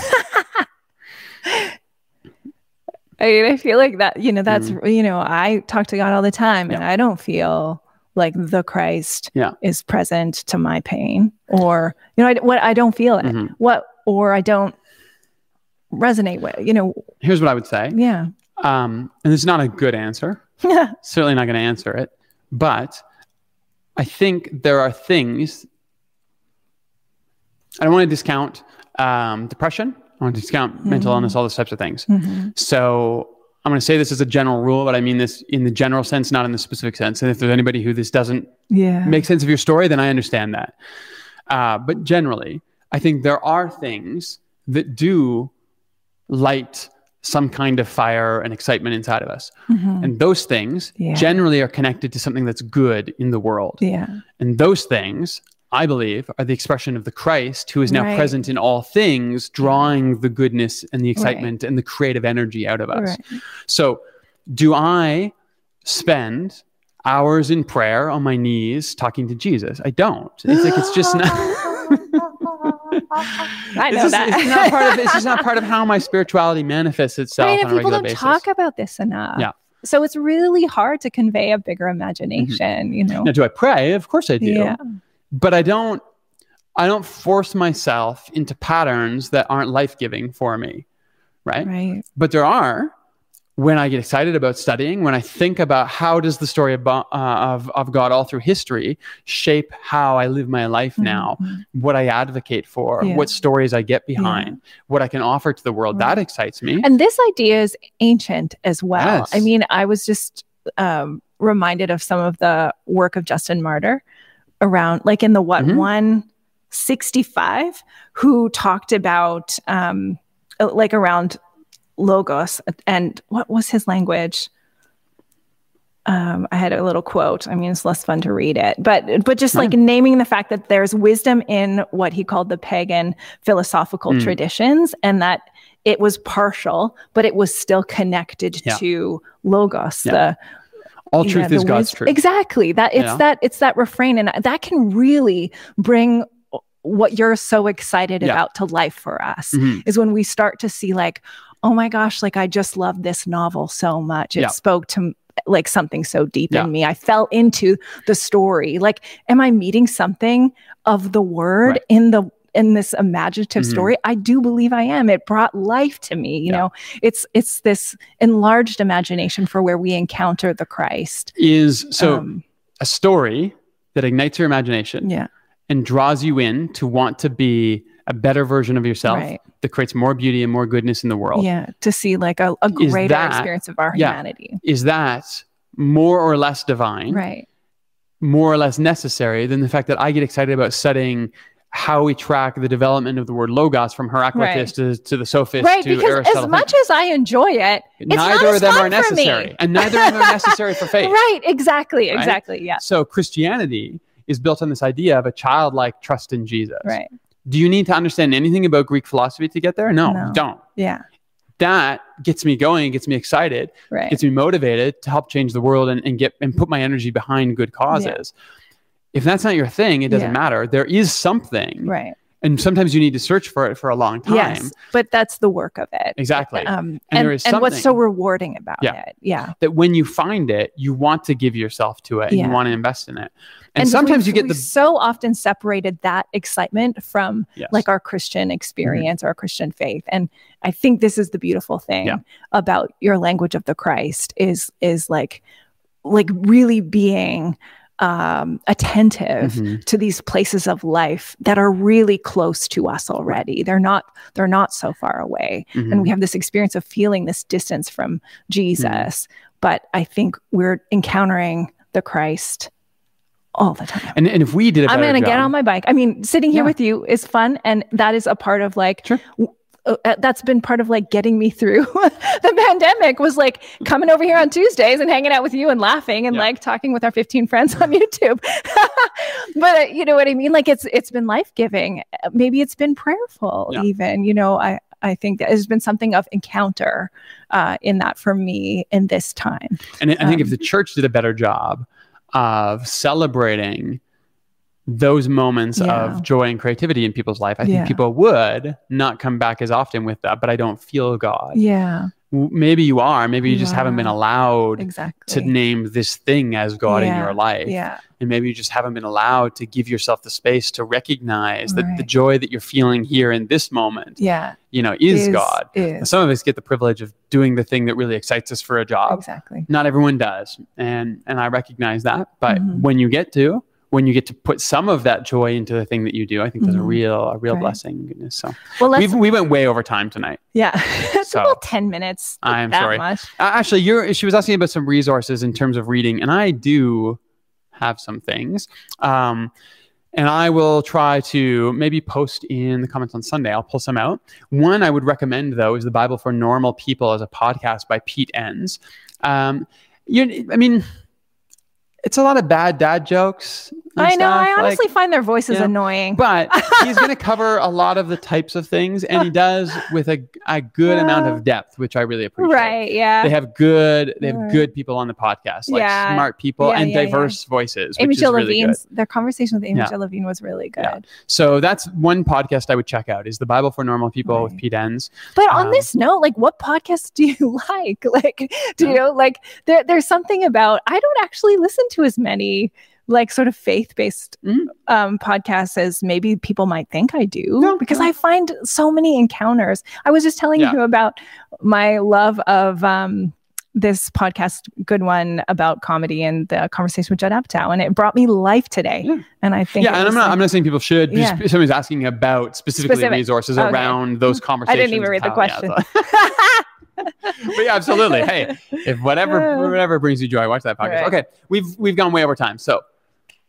I mean, I feel like that, you know, that's, you know, I talk to God all the time and Mm. Yeah. I don't feel like the Christ Yeah. is present to my pain or, you know, I, what I don't feel it. Mhm. What, or I don't resonate with, you know, Here's what I would say. yeah. Um, and it's not a good answer. Yeah. Certainly not going to answer it. But I think there are things. I don't want to discount um, depression. I want to discount mental Mhm. illness, all those types of things. Mhm. So I'm going to say this as a general rule, but I mean this in the general sense, not in the specific sense. And if there's anybody who this doesn't Yeah. make sense of your story, then I understand that. Uh, but generally, I think there are things that do light some kind of fire and excitement inside of us. Mhm. And those things Yeah. generally are connected to something that's good in the world. yeah. And those things, I believe, are the expression of the Christ who is now Right. present in all things, drawing the goodness and the excitement and the creative energy out of us. Right. So, do I spend hours in prayer on my knees talking to Jesus? I don't. It's like it's just not. I know just, that. It's not part of. It's just not part of how my spirituality manifests itself Right, and people don't basis. talk about this enough. Yeah. So it's really hard to convey a bigger imagination, mm-hmm. you know. now, do I pray? Of course I do. Yeah. But I don't. I don't force myself into patterns that aren't life giving for me, right? Right. But there are when I get excited about studying, when I think about how does the story of, uh, of, of God all through history shape how I live my life now, Mhm. what I advocate for, Yeah. what stories I get behind, what I can offer to the world, Right. that excites me. And this idea is ancient as well. Yes. I mean, I was just um, reminded of some of the work of Justin Martyr around, like in the what, Mhm. 165, who talked about, um, like around logos and what was his language? Um, I had a little quote. I mean, it's less fun to read it, but but just like naming the fact that there's wisdom in what he called the pagan philosophical Mm. traditions, and that it was partial, but it was still connected Yeah. to logos. Yeah. The all truth is God's wis- truth. Exactly. That it's Yeah. that it's that refrain, and that can really bring what you're so excited Yeah. about to life for us Mhm. is when we start to see like oh my gosh like i just love this novel so much it Yeah. spoke to like something so deep Yeah. in me i fell into the story like am i meeting something of the word Right. in the in this imaginative Mhm. story i do believe i am it brought life to me you Yeah. know it's it's this enlarged imagination for where we encounter the christ Is so Um, a story that ignites your imagination yeah and draws you in to want to be a better version of yourself Right. that creates more beauty and more goodness in the world. yeah to see like a, a greater that- experience of our yeah. humanity Is that more or less divine? right more or less necessary than the fact that I get excited about studying how we track the development of the word logos from Heraclitus Right. to, to the sophist right, to because Aristotle. as much as I enjoy it, neither of them are necessary, and neither of them are necessary for faith. Right, exactly, Right? exactly. Yeah. So Christianity is built on this idea of a childlike trust in Jesus. Right. Do you need to understand anything about Greek philosophy to get there? No, No. you don't. Yeah. That gets me going, gets me excited, Right. gets me motivated to help change the world and, and get and put my energy behind good causes. If that's not your thing, it doesn't Yeah. matter. There is something, right. and sometimes you need to search for it for a long time. Yes. But that's the work of it. Exactly. Um, And and, there is and what's so rewarding about Yeah. it. Yeah. that when you find it, you want to give yourself to it and Yeah. you want to invest in it. And, And sometimes you get the so often separated that excitement from Yes. like our Christian experience or our Christian faith. And I think this is the beautiful thing Yeah. about your language of the Christ is is like like really being um attentive Mhm. to these places of life that are really close to us already. They're not they're not so far away. Mhm. And we have this experience of feeling this distance from Jesus. Mm-hmm. But I think we're encountering the Christ all the time. and, and if we did a I'm going to get on my bike. I mean, sitting here Yeah. with you is fun. And that is a part of like, Sure. w- uh, that's been part of like getting me through the pandemic was like coming over here on Tuesdays and hanging out with you and laughing and Yeah. like talking with our 15 friends on YouTube. but uh, you know what I mean? Like it's, it's been life-giving. Uh, Maybe it's been prayerful Yeah. even, you know, I, I think that has been something of encounter uh, in that for me in this time. And I think if Um, the church did a better job of celebrating those moments Yeah. of joy and creativity in people's life, I think people would not come back as often with that. But I don't feel God. Yeah, Maybe you are. Maybe you You just haven't been allowed exactly. to name this thing as God in your life. yeah, And maybe you just haven't been allowed to give yourself the space to recognize that the joy that you're feeling here in this moment, yeah. you know, is, God. Is. Some of us get the privilege of doing the thing that really excites us for a job. Exactly. Not everyone does. And and I recognize that. But Mhm. when you get to, when you get to put some of that joy into the thing that you do, I think there's a Mhm. real, a real Right. blessing. Goodness. So Well, let's. we we went way over time tonight. yeah, it's So- about ten minutes. I'm that sorry. Uh, actually, you're, she was asking about some resources in terms of reading, and I do have some things. Um, and I will try to maybe post in the comments on Sunday. I'll pull some out. One I would recommend, though, is The Bible for Normal People as a podcast by Pete Enns. Um, you, I mean, it's a lot of bad dad jokes. I know. I stuff, like- honestly find their voices annoying. but he's going to cover a lot of the types of things, and he does with a, a good amount of depth, which I really appreciate. right? Yeah. They have good. They have good people on the podcast, like Yeah. smart people Yeah, and yeah, diverse voices, Amy which is Jill really good. Levine's their conversation with Amy Yeah. Jill Levine was really good. So that's one podcast I would check out. Is the Bible for Normal People with Right. Pete Enns. But on Um, this note, like, what podcasts do you like? Like, do you know, like, there, there's something about I don't actually listen to as many like sort of faith-based Mhm. um, podcasts as maybe people might think I do, No, because no. I find so many encounters. I was just telling Yeah. you about my love of. Um, this podcast, good one about comedy and the conversation with Judd Apatow, and it brought me life today. Yeah. And I think Yeah, and I'm not. like- I'm not saying people should. Yeah. Just somebody's asking about specifically Specific. resources Okay. around those conversations. I didn't even read the yeah, question. so- but yeah, absolutely. Hey, if whatever whatever brings you joy, watch that podcast. Right. Okay, we've we've gone way over time. So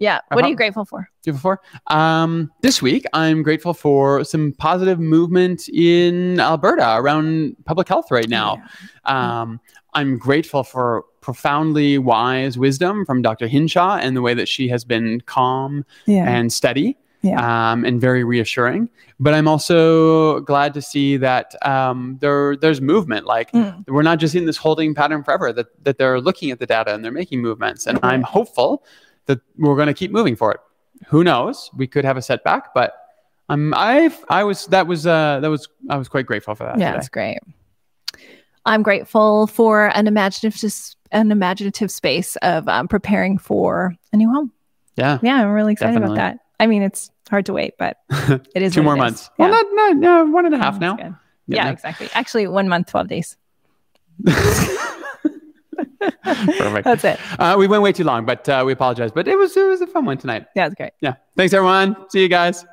yeah. What are you grateful for? do before. Um, this week, I'm grateful for some positive movement in Alberta around public health right now. Um, I'm grateful for profoundly wise wisdom from Dr. Hinshaw and the way that she has been calm Yeah. and steady Yeah. um, and very reassuring. But I'm also glad to see that um, there there's movement. Like Mm. we're not just in this holding pattern forever. That that they're looking at the data and they're making movements. And I'm hopeful that we're going to keep moving for it. Who knows? We could have a setback, but I'm I I was that was uh that was I was quite grateful for that. Yeah, today. that's great. I'm grateful for an imaginative an imaginative space of um, preparing for a new home. Yeah. Yeah, I'm really excited Definitely. about that. I mean, it's hard to wait, but it is Two more it is. months. Yeah. Well, not, not, no, one and a half That's now. Yeah, Yeah, exactly. Actually, one month, twelve days. Perfect. That's it. Uh, we went way too long, but uh, we apologize. But it was it was a fun one tonight. Yeah, it's great. Yeah. Thanks everyone. See you guys.